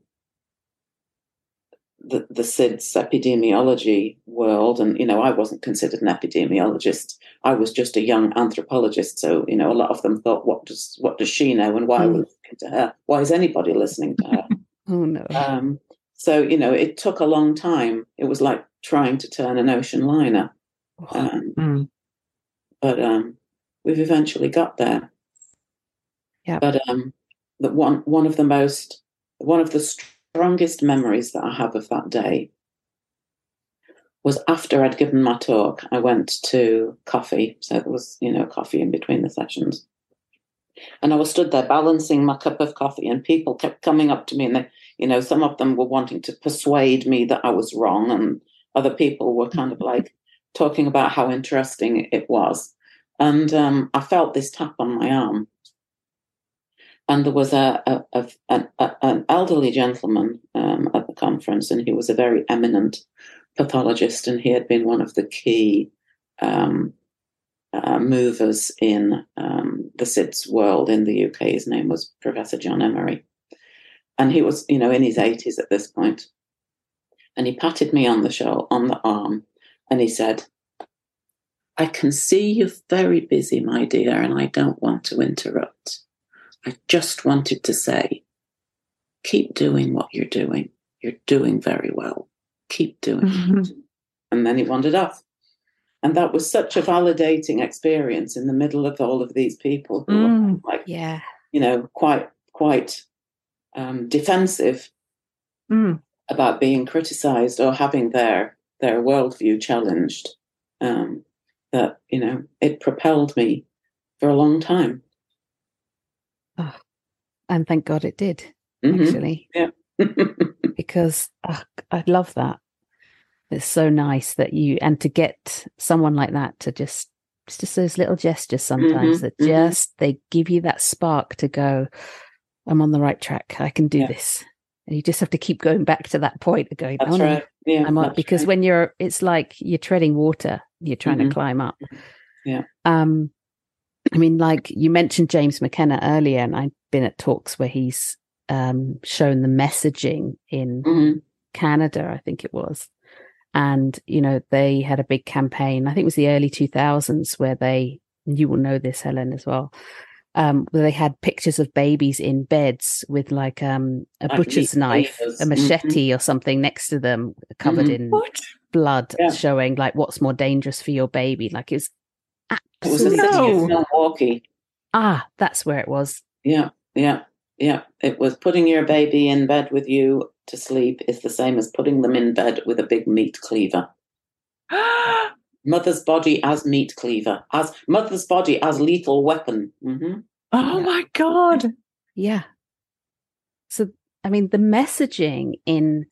the, the SIDS epidemiology world. And, you know, I wasn't considered an epidemiologist. I was just a young anthropologist. So, you know, a lot of them thought, what does what does she know and why mm. are we listening to her? Why is anybody listening to her? oh no. Um, so, you know, it took a long time. It was like trying to turn an ocean liner. Um, mm. But um, we've eventually got there. Yeah. But um, the one one of the most one of the strongest memories that I have of that day was after I'd given my talk. I went to coffee, so there was you know coffee in between the sessions, And I was stood there balancing my cup of coffee, and people kept coming up to me, and they, you know, some of them were wanting to persuade me that I was wrong, and other people were kind of like talking about how interesting it was. And um, I felt this tap on my arm, and there was a, a, a, an, an elderly gentleman um, at the conference, and he was a very eminent pathologist, and he had been one of the key um, uh, movers in um, the SIDS world in the UK. His name was Professor John Emery. And he was, you know, in his 80s at this point. And he patted me on the shoulder, on the arm, and he said, I can see you're very busy, my dear, and I don't want to interrupt. I just wanted to say, keep doing what you're doing. You're doing very well. Keep doing mm-hmm. it. And then he wandered off. And that was such a validating experience in the middle of all of these people who mm, were like, yeah, you know, quite, quite um, defensive mm. about being criticized or having their their worldview challenged. Um, that you know, it propelled me for a long time. Oh, and thank God it did. Mm-hmm. Actually, yeah, because oh, I love that it's so nice that you and to get someone like that to just it's just those little gestures sometimes mm-hmm, that mm-hmm. just they give you that spark to go i'm on the right track i can do yeah. this and you just have to keep going back to that point of going that's oh, right. yeah, I'm on, because right. when you're it's like you're treading water you're trying mm-hmm. to climb up yeah um i mean like you mentioned james mckenna earlier and i've been at talks where he's um shown the messaging in mm-hmm. canada i think it was and, you know, they had a big campaign, I think it was the early 2000s, where they, you will know this, Helen, as well, um, where they had pictures of babies in beds with like um, a like butcher's knife, a mm-hmm. machete mm-hmm. or something next to them, covered mm-hmm. in what? blood, yeah. showing like what's more dangerous for your baby. Like it's absolutely. It was a Milwaukee. Ah, that's where it was. Yeah, yeah, yeah. It was putting your baby in bed with you to sleep is the same as putting them in bed with a big meat cleaver. mother's body as meat cleaver, as mother's body as lethal weapon. Mm-hmm. Oh yeah. my God. Yeah. So, I mean, the messaging in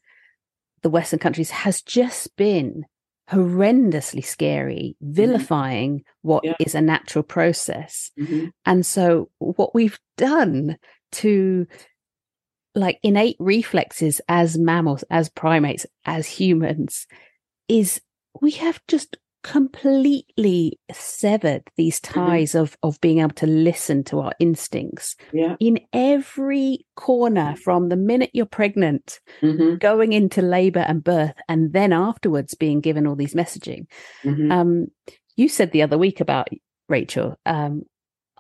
the Western countries has just been horrendously scary, mm-hmm. vilifying mm-hmm. what yeah. is a natural process. Mm-hmm. And so, what we've done to like innate reflexes as mammals, as primates, as humans, is we have just completely severed these mm-hmm. ties mm-hmm. of of being able to listen to our instincts yeah. in every corner from the minute you're pregnant mm-hmm. going into labor and birth and then afterwards being given all these messaging mm-hmm. um you said the other week about rachel um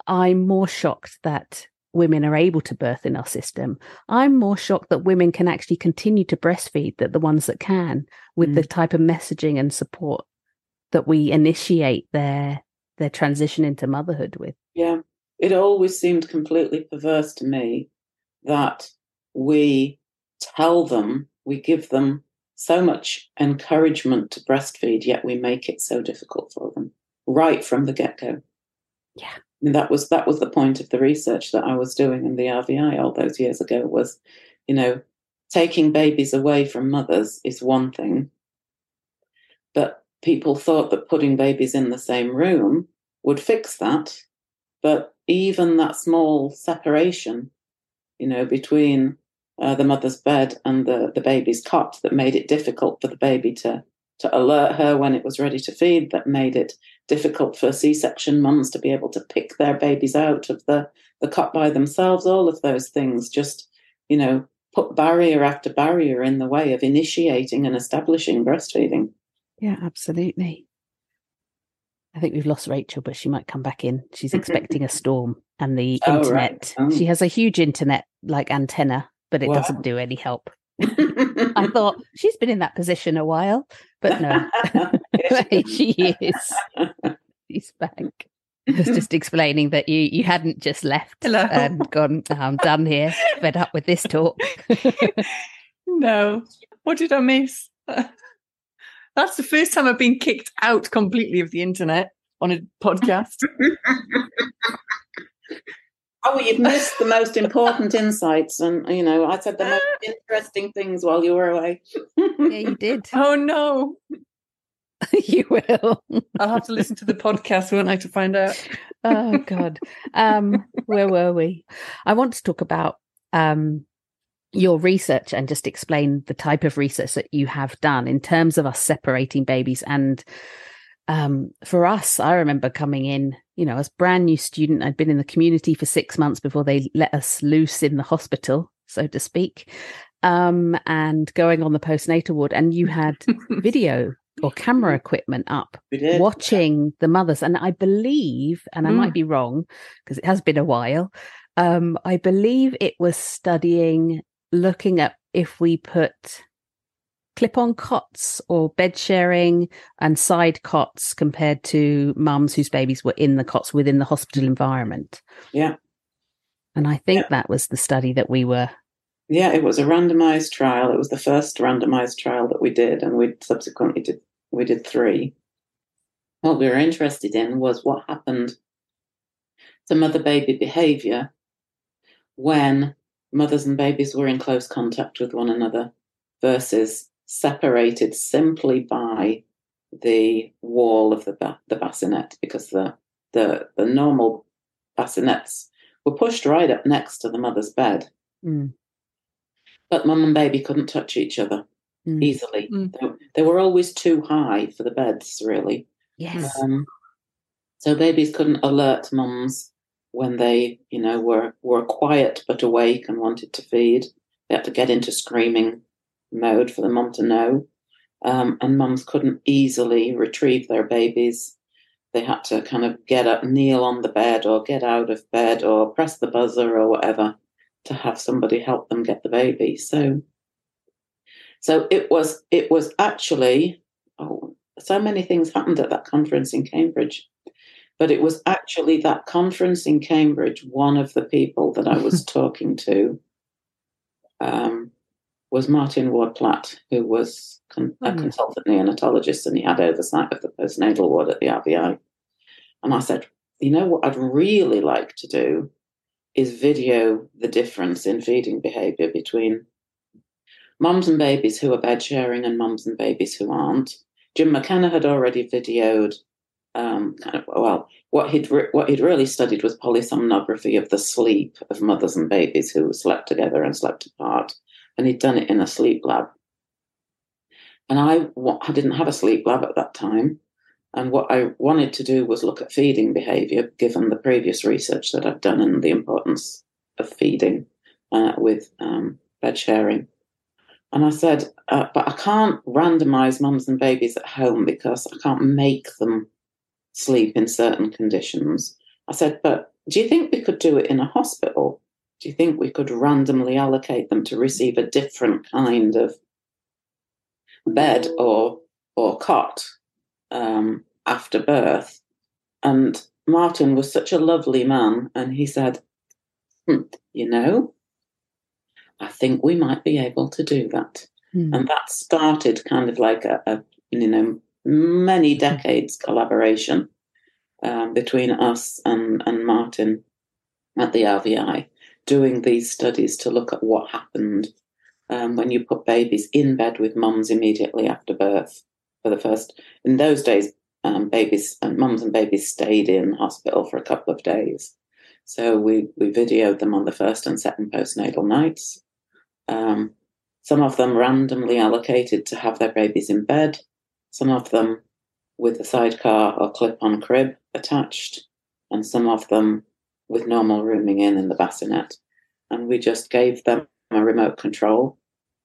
i'm more shocked that women are able to birth in our system. I'm more shocked that women can actually continue to breastfeed that the ones that can with mm. the type of messaging and support that we initiate their their transition into motherhood with. Yeah. It always seemed completely perverse to me that we tell them, we give them so much encouragement to breastfeed, yet we make it so difficult for them right from the get go. Yeah that was that was the point of the research that I was doing in the RVI all those years ago was, you know, taking babies away from mothers is one thing, but people thought that putting babies in the same room would fix that. But even that small separation, you know, between uh, the mother's bed and the, the baby's cot that made it difficult for the baby to to alert her when it was ready to feed, that made it difficult for C-section mums to be able to pick their babies out of the, the cot by themselves. All of those things just, you know, put barrier after barrier in the way of initiating and establishing breastfeeding. Yeah, absolutely. I think we've lost Rachel, but she might come back in. She's expecting a storm and the oh, internet. Right. Oh. She has a huge internet like antenna, but it wow. doesn't do any help. I thought she's been in that position a while, but no, she is. She's back. I was just explaining that you you hadn't just left Hello. and gone. Oh, I'm done here. Fed up with this talk. no, what did I miss? That's the first time I've been kicked out completely of the internet on a podcast. Oh, well, you've missed the most important insights, and you know, I said the most interesting things while you were away. yeah, you did. Oh no, you will. I'll have to listen to the podcast, won't I, to find out. oh God, um, where were we? I want to talk about um, your research and just explain the type of research that you have done in terms of us separating babies and um, for us, I remember coming in, you know, as brand new student. I'd been in the community for six months before they let us loose in the hospital, so to speak, um, and going on the postnatal ward. And you had video or camera equipment up, watching the mothers. And I believe, and I mm. might be wrong because it has been a while. Um, I believe it was studying, looking at if we put clip on cots or bed sharing and side cots compared to mums whose babies were in the cots within the hospital environment. Yeah. And I think yeah. that was the study that we were. Yeah, it was a randomized trial. It was the first randomized trial that we did, and we subsequently did we did three. What we were interested in was what happened to mother baby behavior when mothers and babies were in close contact with one another versus separated simply by the wall of the ba- the bassinet because the, the the normal bassinets were pushed right up next to the mother's bed. Mm. But mum and baby couldn't touch each other mm. easily. Mm. They, they, were always too high for the beds, really. Yes. Um, so babies couldn't alert mums when they, you know, were were quiet but awake and wanted to feed. They had to get into screaming mode for the mum to know. Um, and mums couldn't easily retrieve their babies. They had to kind of get up, kneel on the bed, or get out of bed, or press the buzzer, or whatever, to have somebody help them get the baby. So, so it was. It was actually. Oh, so many things happened at that conference in Cambridge, but it was actually that conference in Cambridge. One of the people that I was talking to. Um, was Martin Ward Platt, who was con- a mm. consultant neonatologist and he had oversight of the postnatal ward at the RVI. And I said, you know what I'd really like to do is video the difference in feeding behaviour between mums and babies who are bed sharing and mums and babies who aren't. Jim McKenna had already videoed um, kind of well what he'd re- what he'd really studied was polysomnography of the sleep of mothers and babies who slept together and slept apart and he'd done it in a sleep lab. And I, I didn't have a sleep lab at that time. And what I wanted to do was look at feeding behavior, given the previous research that I've done and the importance of feeding uh, with um, bed sharing. And I said, uh, but I can't randomize mums and babies at home because I can't make them sleep in certain conditions. I said, but do you think we could do it in a hospital? Do you think we could randomly allocate them to receive a different kind of bed or or cot um, after birth? And Martin was such a lovely man, and he said, hmm, "You know, I think we might be able to do that." Mm. And that started kind of like a, a you know many decades collaboration um, between us and, and Martin at the RVI doing these studies to look at what happened um, when you put babies in bed with mums immediately after birth for the first. In those days, um, babies and mums and babies stayed in hospital for a couple of days. So we we videoed them on the first and second postnatal nights. Um, some of them randomly allocated to have their babies in bed. Some of them with a sidecar or clip-on crib attached, and some of them with normal rooming in in the bassinet. And we just gave them a remote control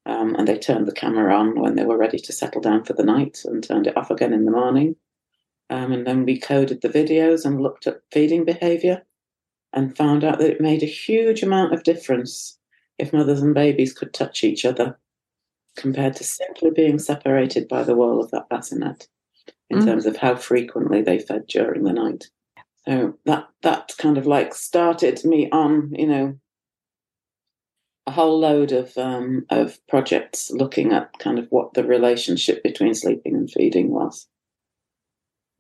um, and they turned the camera on when they were ready to settle down for the night and turned it off again in the morning. Um, and then we coded the videos and looked at feeding behavior and found out that it made a huge amount of difference if mothers and babies could touch each other compared to simply being separated by the wall of that bassinet in mm. terms of how frequently they fed during the night. So that that kind of like started me on, you know, a whole load of um, of projects looking at kind of what the relationship between sleeping and feeding was.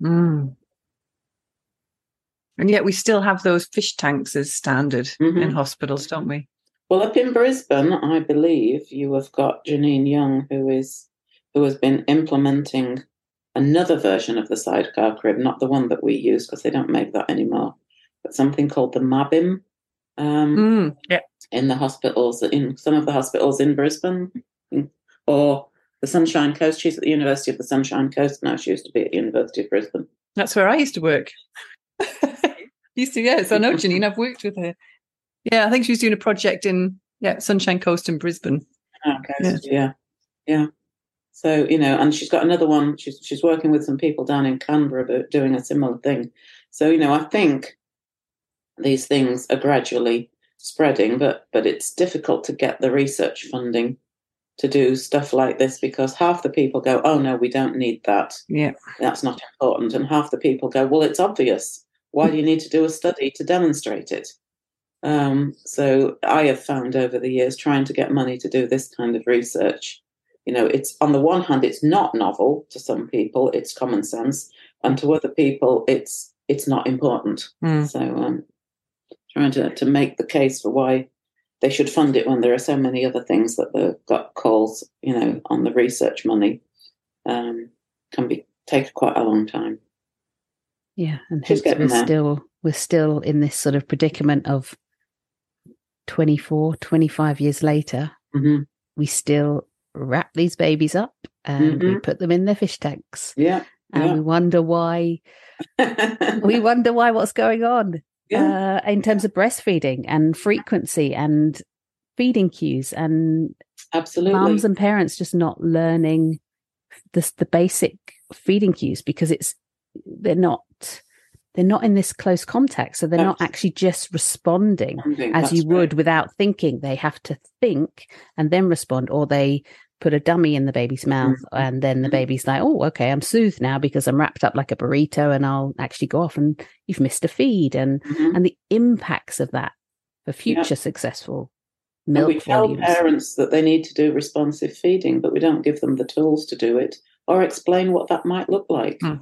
Mm. And yet we still have those fish tanks as standard Mhm. in hospitals, don't we? Well, up in Brisbane, I believe you have got Janine Young, who is who has been implementing another version of the sidecar crib, not the one that we use because they don't make that anymore, but something called the Mabim um, Mm, yeah. in the hospitals, in some of the hospitals in Brisbane, or the Sunshine Coast. She's at the University of the Sunshine Coast now. She used to be at the University of Brisbane. That's where I used to work. used to, yes. I know Janine. I've worked with her. Yeah, I think she was doing a project in yeah Sunshine Coast in Brisbane. Okay, yeah, yeah. So you know, and she's got another one. She's she's working with some people down in Canberra about doing a similar thing. So you know, I think these things are gradually spreading, but but it's difficult to get the research funding to do stuff like this because half the people go, "Oh no, we don't need that. Yeah. That's not important," and half the people go, "Well, it's obvious. Why do you need to do a study to demonstrate it?" Um, so I have found over the years trying to get money to do this kind of research. You know, it's on the one hand, it's not novel to some people, it's common sense, and to other people, it's it's not important. Mm. So, um, trying to to make the case for why they should fund it when there are so many other things that they've got calls, you know, on the research money, um, can be take quite a long time. Yeah, and She's getting we're there. still we're still in this sort of predicament of 24, 25 years later, hmm we still wrap these babies up and we Mhm. put them in their fish tanks. Yeah, And Yeah. we wonder why we wonder why what's going on yeah, uh, in terms of breastfeeding and frequency and feeding cues and absolutely. mums and parents just not learning this the basic feeding cues because it's they're not they're not in this close contact so they're not actually just responding as you that's right. would without thinking they have to think and then respond or they put a dummy in the baby's mouth Mhm. and then the Mhm. baby's like oh okay i'm soothed now because i'm wrapped up like a burrito and i'll actually go off and you've missed a feed and Mhm. and the impacts of that for Yeah. future successful And milk we tell volumes parents that they need to do responsive feeding, but we don't give them the tools to do it or explain what that might look like. Hmm.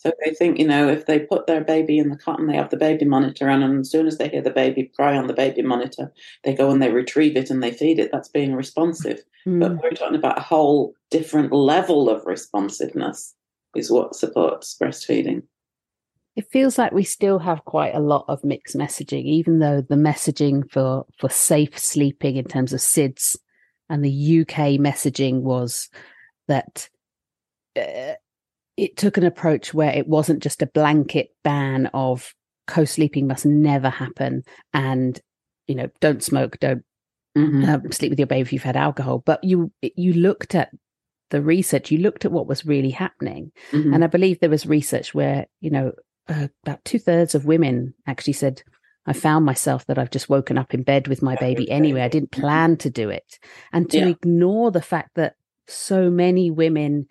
So they think, you know, if they put their baby in the cot and they have the baby monitor on, and as soon as they hear the baby cry on the baby monitor, they go and they retrieve it and they feed it. That's being responsive. Mm. But we're talking about a whole different level of responsiveness, is what supports breastfeeding. it feels like we still have quite a lot of mixed messaging, even though the messaging for for safe sleeping in terms of SIDS and the UK messaging was that uh, it took an approach where it wasn't just a blanket ban of co-sleeping must never happen and you know don't smoke don't Mhm. um, sleep with your baby if you've had alcohol but you you looked at the research you looked at what was really happening Mhm. and I believe there was research where, you know, uh, about two thirds of women actually said, I found myself that I've just woken up in bed with my baby anyway. I didn't plan to do it. And to Yeah. ignore the fact that so many women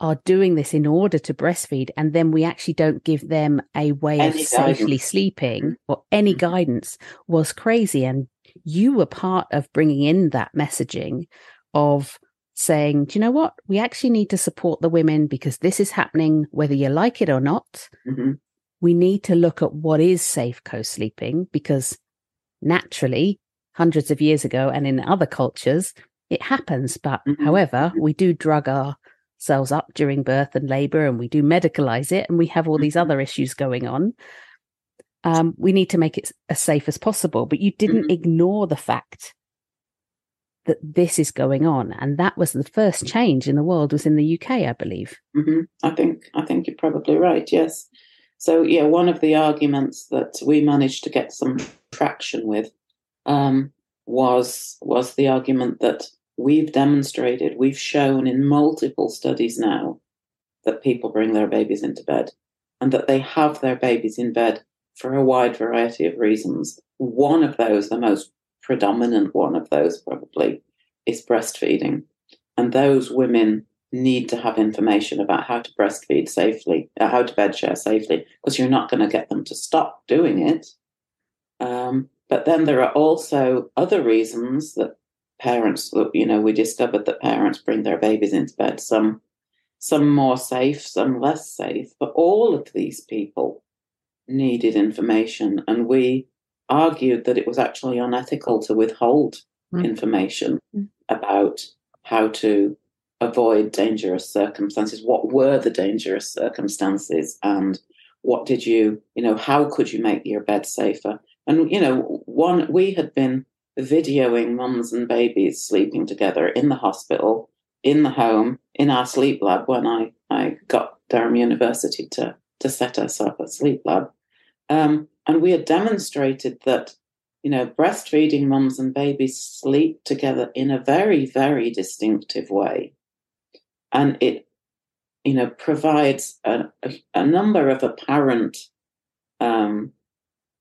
are doing this in order to breastfeed, and then we actually don't give them a way of Any safely sleeping or any Mhm. guidance was crazy. And you were part of bringing in that messaging of saying, do you know what? We actually need to support the women because this is happening whether you like it or not. Mhm. We need to look at what is safe co sleeping because naturally, hundreds of years ago and in other cultures, it happens. But Mhm. however, we do drug ourselves up during birth and labor and we do medicalize it and we have all these Mhm. other issues going on. Um, we need to make it as safe as possible. But you didn't Mhm. ignore the fact that this is going on. And that was the first change in the world was in the UK, I believe. hmm I think I think you're probably right. Yes. So yeah, one of the arguments that we managed to get some traction with um, was was the argument that we've demonstrated, we've shown in multiple studies now that people bring their babies into bed, and that they have their babies in bed for a wide variety of reasons. One of those, the most predominant one of those, probably, is breastfeeding, and those women need to have information about how to breastfeed safely, uh, how to bed share safely, because you're not going to get them to stop doing it. Um, but then there are also other reasons that parents, you know, we discovered that parents bring their babies into bed, some, some more safe, some less safe, but all of these people needed information, and we argued that it was actually unethical to withhold Mm. information Mm. about how to avoid dangerous circumstances. What were the dangerous circumstances, and what did you, you know, how could you make your bed safer? And you know, one we had been videoing mums and babies sleeping together in the hospital, in the home, in our sleep lab when I, I got Durham University to, to set us up a sleep lab. Um, and we had demonstrated that, you know, breastfeeding mums and babies sleep together in a very, very distinctive way. And it, you know, provides a, a, a number of apparent um,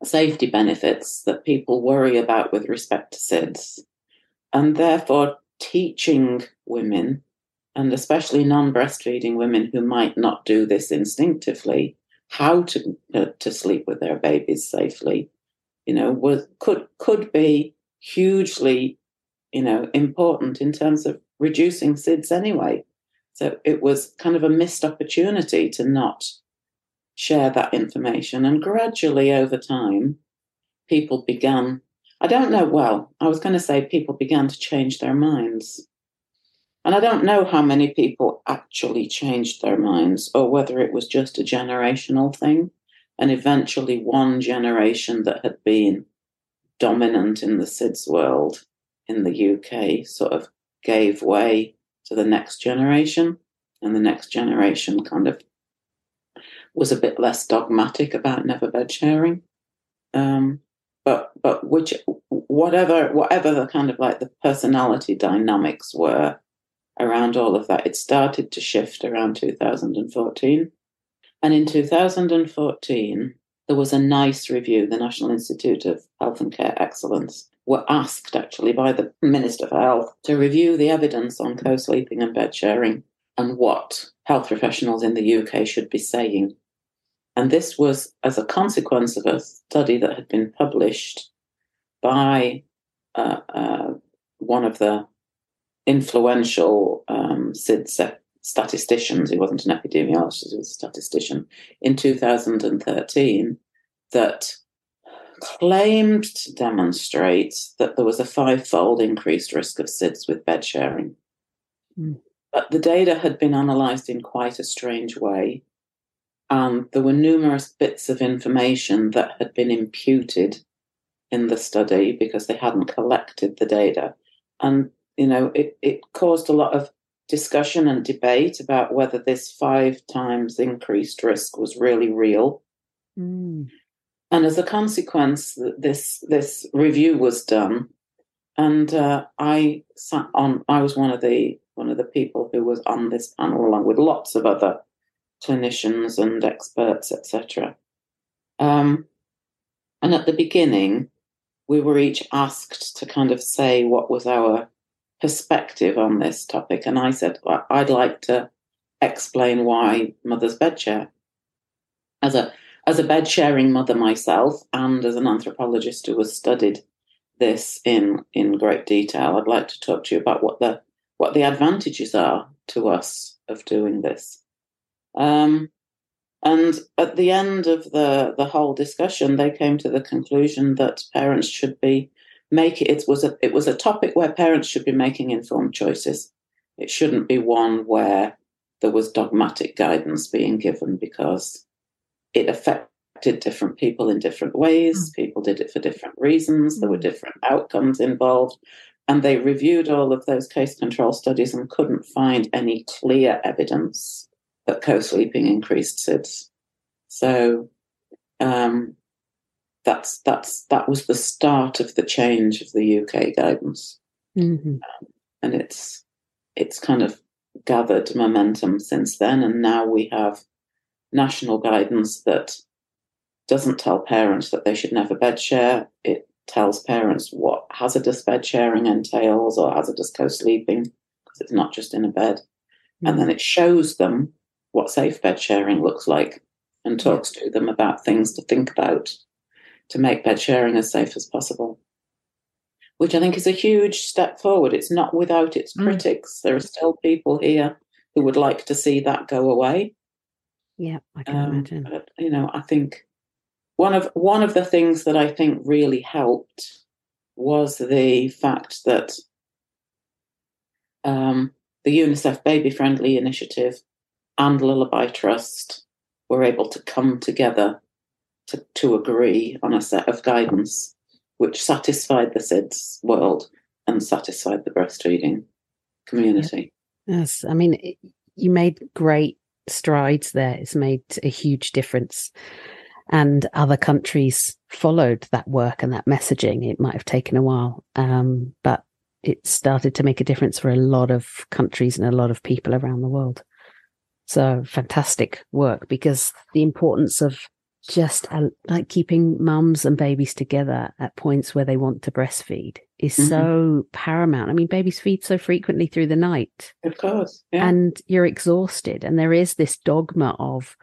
safety benefits that people worry about with respect to SIDS. And therefore, teaching women, and especially non breastfeeding women who might not do this instinctively, how to, uh, to sleep with their babies safely, you know, was, could, could be hugely, you know, important in terms of reducing SIDS anyway. So it was kind of a missed opportunity to not share that information. And gradually over time, people began, I don't know, well, I was going to say people began to change their minds. And I don't know how many people actually changed their minds or whether it was just a generational thing. And eventually, one generation that had been dominant in the SIDS world in the UK sort of gave way to the next generation. And the next generation kind of was a bit less dogmatic about never bed sharing. Um, but but which whatever whatever the kind of like the personality dynamics were around all of that, it started to shift around 2014. And in 2014, there was a NICE review, the National Institute of Health and Care Excellence, were asked actually by the Minister for Health to review the evidence on co sleeping and bed sharing and what health professionals in the UK should be saying and this was as a consequence of a study that had been published by uh, uh, one of the influential um, SID statisticians, he wasn't an epidemiologist, he was a statistician, in 2013, that claimed to demonstrate that there was a five-fold increased risk of SIDS with bed sharing. Mm. But the data had been analysed in quite a strange way and there were numerous bits of information that had been imputed in the study because they hadn't collected the data. And, you know, it, it caused a lot of discussion and debate about whether this five times increased risk was really real. Mm. And as a consequence, this this review was done, and uh, I sat on. I was one of the one of the people who was on this panel, along with lots of other clinicians and experts, etc. Um, and at the beginning, we were each asked to kind of say what was our perspective on this topic. And I said, well, I'd like to explain why mother's bed share. As a as a bed sharing mother myself, and as an anthropologist who has studied this in in great detail, I'd like to talk to you about what the what the advantages are to us of doing this. Um, and at the end of the, the whole discussion, they came to the conclusion that parents should be making it was a it was a topic where parents should be making informed choices. It shouldn't be one where there was dogmatic guidance being given because it affected different people in different ways. Mm. People did it for different reasons. There were hmm. different outcomes involved. And they reviewed all of those case control studies and couldn't find any clear evidence that co-sleeping increased SIDS. So um, that's that's that was the start of the change of the UK guidance, mm-hmm. um, and it's it's kind of gathered momentum since then, and now we have national guidance that doesn't tell parents that they should never bed share. It tells parents what hazardous bed sharing entails or hazardous co-sleeping because it's not just in a bed, mm-hmm. and then it shows them what safe bed sharing looks like and talks to them about things to think about to make bed sharing as safe as possible. Which I think is a huge step forward. It's not without its mm. critics. There are still people here who would like to see that go away. Yeah, I can um, imagine. But, you know, I think one of one of the things that I think really helped was the fact that um, the UNICEF Baby Friendly Initiative and Lullaby Trust were able to come together to, to agree on a set of guidance which satisfied the SIDS world and satisfied the breastfeeding community. Yes, I mean, you made great strides there. It's made a huge difference. And other countries followed that work and that messaging. It might have taken a while, um, but it started to make a difference for a lot of countries and a lot of people around the world. So fantastic work because the importance of just uh, like keeping mums and babies together at points where they want to breastfeed is mm-hmm. so paramount. I mean, babies feed so frequently through the night. Of course. Yeah. And you're exhausted. And there is this dogma of,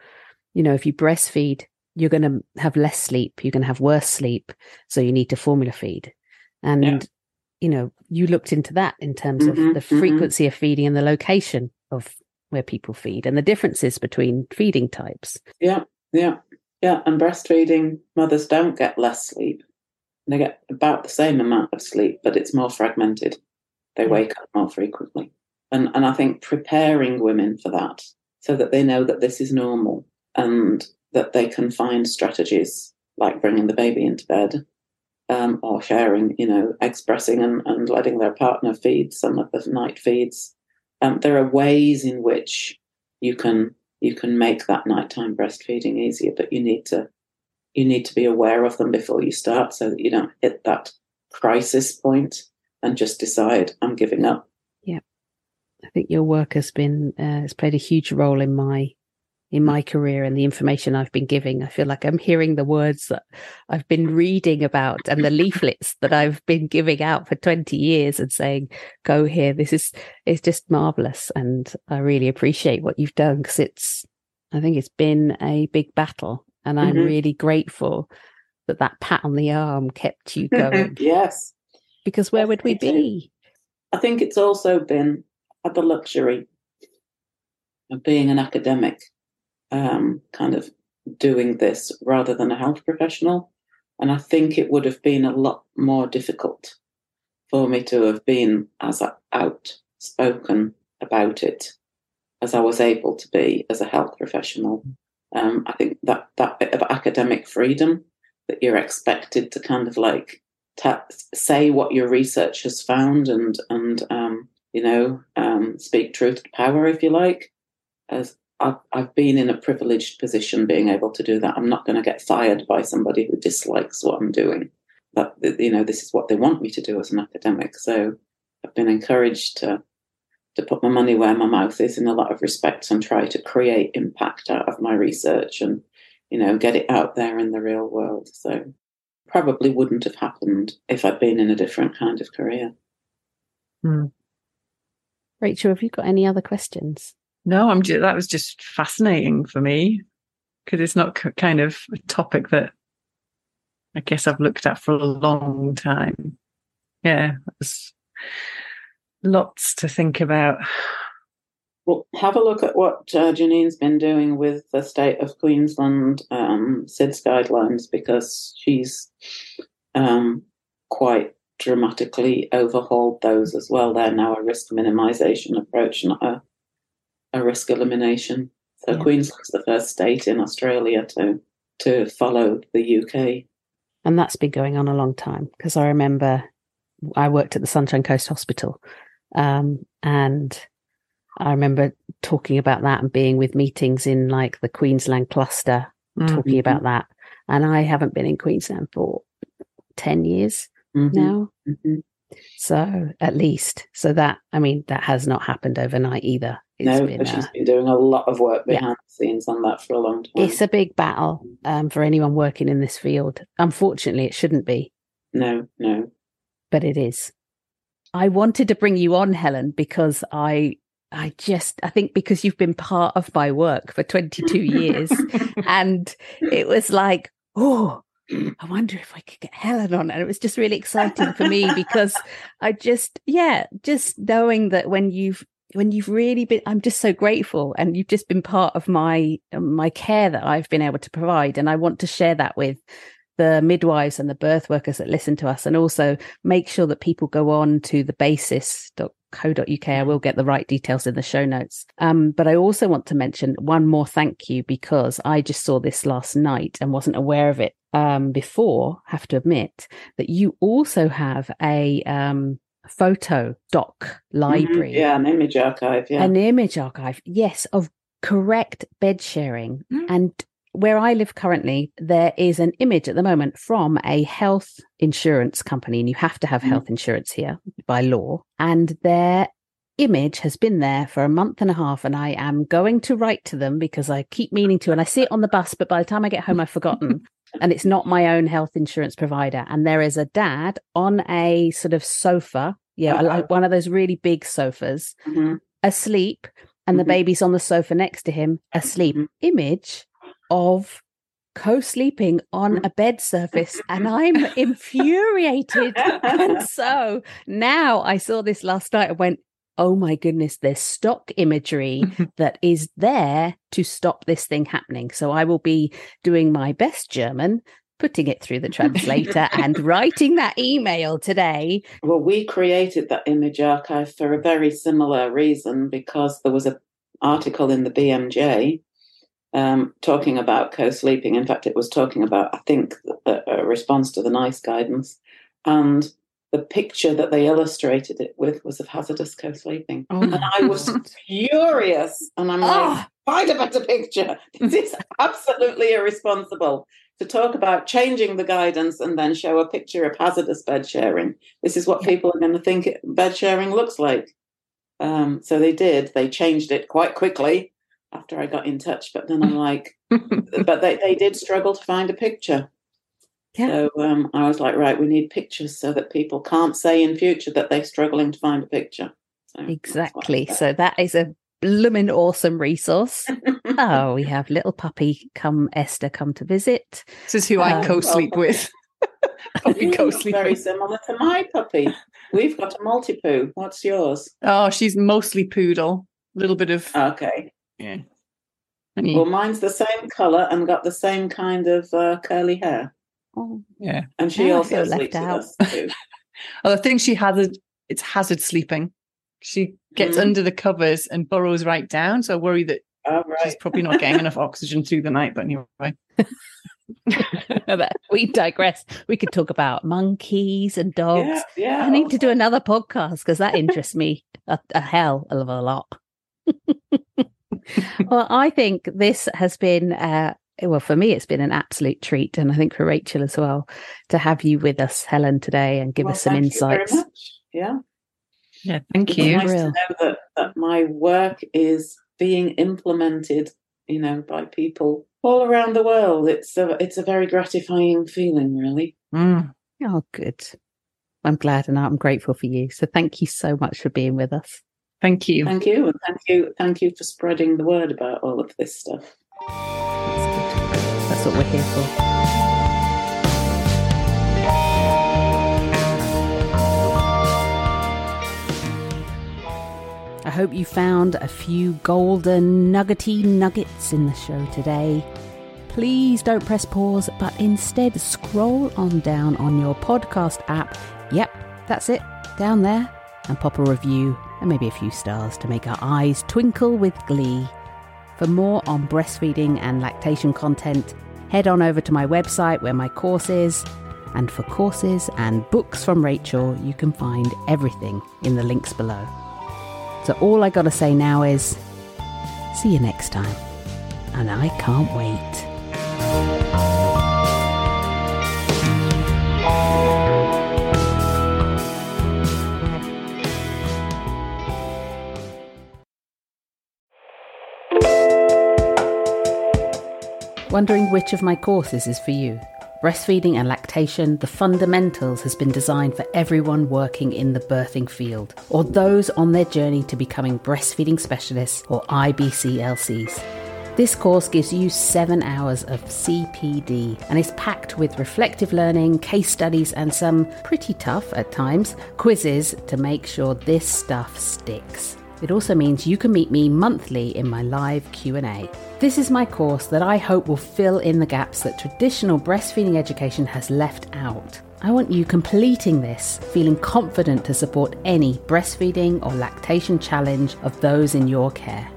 you know, if you breastfeed, you're going to have less sleep, you're going to have worse sleep. So you need to formula feed. And, yeah. you know, you looked into that in terms mm-hmm, of the mm-hmm. frequency mm-hmm. of feeding and the location of where people feed and the differences between feeding types. Yeah. Yeah. Yeah. And breastfeeding mothers don't get less sleep. They get about the same amount of sleep, but it's more fragmented. They wake up more frequently. And, and I think preparing women for that so that they know that this is normal and that they can find strategies like bringing the baby into bed um, or sharing, you know, expressing and, and letting their partner feed some of the night feeds. Um, there are ways in which you can you can make that nighttime breastfeeding easier, but you need to you need to be aware of them before you start so that you don't hit that crisis point and just decide I'm giving up. Yeah, I think your work has been uh, has played a huge role in my in my career and the information I've been giving. I feel like I'm hearing the words that I've been reading about and the leaflets that I've been giving out for 20 years and saying, go here. This is, it's just marvelous. And I really appreciate what you've done because it's, I think it's been a big battle and I'm mm-hmm. really grateful that that pat on the arm kept you going. yes. Because where would we be? I think it's also been the luxury of being an academic, um, kind of doing this rather than a health professional. And I think it would have been a lot more difficult for me to have been as outspoken about it as I was able to be as a health professional. Um, I think that that bit of academic freedom that you're expected to kind of like say what your research has found and and um, you know um, speak truth to power if you like. As I've, I've been in a privileged position being able to do that. I'm not going to get fired by somebody who dislikes what I'm doing. But you know, this is what they want me to do as an academic. So I've been encouraged to to put my money where my mouth is in a lot of respects and try to create impact out of my research and you know get it out there in the real world so probably wouldn't have happened if i'd been in a different kind of career hmm. rachel have you got any other questions no i'm just, that was just fascinating for me because it's not kind of a topic that i guess i've looked at for a long time yeah lots to think about. Well, have a look at what uh, Janine's been doing with the state of Queensland um, SIDS guidelines because she's um, quite dramatically overhauled those as well. They're now a risk minimisation approach, not a, a risk elimination. So yeah. Queensland's the first state in Australia to to follow the UK. And that's been going on a long time because I remember I worked at the Sunshine Coast Hospital um, and I remember talking about that and being with meetings in like the Queensland cluster, mm-hmm. talking about that. And I haven't been in Queensland for 10 years mm-hmm. now. Mm-hmm. So at least, so that, I mean, that has not happened overnight either. No, been, she's uh, been doing a lot of work behind yeah. the scenes on that for a long time. It's a big battle um, for anyone working in this field. Unfortunately, it shouldn't be. No, no. But it is. I wanted to bring you on, Helen, because I I just I think because you've been part of my work for 22 years and it was like, oh, I wonder if I could get Helen on. And it was just really exciting for me because I just, yeah, just knowing that when you've when you've really been i'm just so grateful and you've just been part of my my care that i've been able to provide and i want to share that with the midwives and the birth workers that listen to us and also make sure that people go on to the basis.co.uk i will get the right details in the show notes. Um, but i also want to mention one more thank you because i just saw this last night and wasn't aware of it um, before have to admit that you also have a um, photo doc library. Mm-hmm. Yeah, an image archive. Yeah. An image archive, yes, of correct bed sharing. Mm. And where I live currently, there is an image at the moment from a health insurance company, and you have to have mm. health insurance here by law. And their image has been there for a month and a half, and I am going to write to them because I keep meaning to. And I see it on the bus, but by the time I get home, I've forgotten. and it's not my own health insurance provider. And there is a dad on a sort of sofa, yeah, uh-huh. like one of those really big sofas, mm-hmm. asleep, and mm-hmm. the baby's on the sofa next to him, asleep. Mm-hmm. Image of co-sleeping on mm-hmm. a bed surface and i'm infuriated and so now i saw this last night and went oh my goodness, there's stock imagery that is there to stop this thing happening. So I will be doing my best German, putting it through the translator and writing that email today. Well, we created that image archive for a very similar reason because there was an article in the BMJ um, talking about co-sleeping. In fact, it was talking about, I think, a, a response to the NICE guidance. And the picture that they illustrated it with was of hazardous co-sleeping. Oh. And I was furious. And I'm like, oh. find a better picture. This is absolutely irresponsible to talk about changing the guidance and then show a picture of hazardous bed sharing. This is what yeah. people are going to think bed sharing looks like. Um, so they did. They changed it quite quickly after I got in touch. But then I'm like, but they, they did struggle to find a picture. Yeah. So um, I was like, right, we need pictures so that people can't say in future that they're struggling to find a picture. So exactly. So that is a blooming awesome resource. oh, we have little puppy come Esther come to visit. This is who I um, co-sleep well, with. puppy co-sleep. Very similar to my puppy. We've got a maltipoo. What's yours? Oh, she's mostly poodle. A little bit of okay. Yeah. Well, mine's the same colour and got the same kind of uh, curly hair. Oh, yeah. And she also left out. too. well, I think she has it's hazard sleeping. She gets mm. under the covers and burrows right down. So I worry that oh, right. she's probably not getting enough oxygen through the night. But anyway. we digress. We could talk about monkeys and dogs. Yeah, yeah, I need to do another podcast because that interests me a, a hell of a lot. well, I think this has been uh, well, for me, it's been an absolute treat, and I think for Rachel as well, to have you with us, Helen, today, and give well, us some insights. Yeah, yeah, thank it's you. Nice to know that, that my work is being implemented, you know, by people all around the world. It's a it's a very gratifying feeling, really. Mm. Oh, good. I'm glad, and I'm grateful for you. So, thank you so much for being with us. Thank you. Thank you, and thank you, thank you for spreading the word about all of this stuff. That's what we're here for. I hope you found a few golden nuggety nuggets in the show today. Please don't press pause, but instead scroll on down on your podcast app. Yep, that's it, down there, and pop a review and maybe a few stars to make our eyes twinkle with glee. For more on breastfeeding and lactation content, head on over to my website where my course is. And for courses and books from Rachel, you can find everything in the links below. So all I gotta say now is see you next time. And I can't wait. Wondering which of my courses is for you? Breastfeeding and Lactation, the Fundamentals has been designed for everyone working in the birthing field or those on their journey to becoming breastfeeding specialists or IBCLCs. This course gives you seven hours of CPD and is packed with reflective learning, case studies, and some pretty tough at times quizzes to make sure this stuff sticks. It also means you can meet me monthly in my live Q&A. This is my course that I hope will fill in the gaps that traditional breastfeeding education has left out. I want you completing this, feeling confident to support any breastfeeding or lactation challenge of those in your care.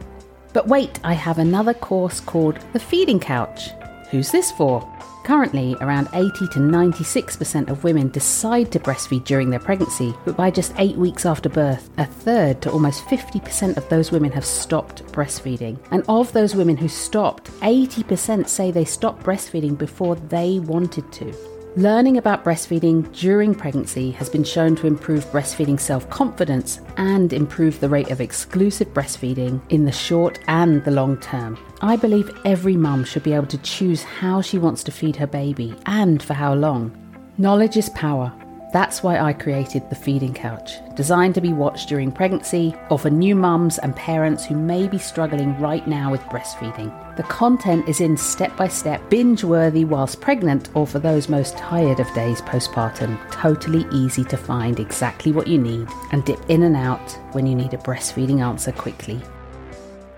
But wait, I have another course called The Feeding Couch. Who's this for? Currently, around 80 to 96% of women decide to breastfeed during their pregnancy, but by just eight weeks after birth, a third to almost 50% of those women have stopped breastfeeding. And of those women who stopped, 80% say they stopped breastfeeding before they wanted to. Learning about breastfeeding during pregnancy has been shown to improve breastfeeding self confidence and improve the rate of exclusive breastfeeding in the short and the long term. I believe every mum should be able to choose how she wants to feed her baby and for how long. Knowledge is power. That's why I created the Feeding Couch, designed to be watched during pregnancy or for new mums and parents who may be struggling right now with breastfeeding. The content is in step by step, binge worthy whilst pregnant, or for those most tired of days postpartum. Totally easy to find exactly what you need and dip in and out when you need a breastfeeding answer quickly.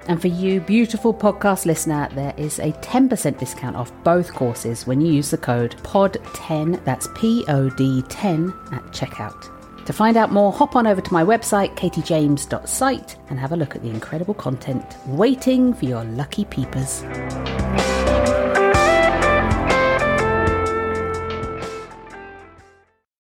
And for you, beautiful podcast listener, there is a 10% discount off both courses when you use the code POD10, that's P O D 10 at checkout. To find out more, hop on over to my website, katiejames.site, and have a look at the incredible content waiting for your lucky peepers.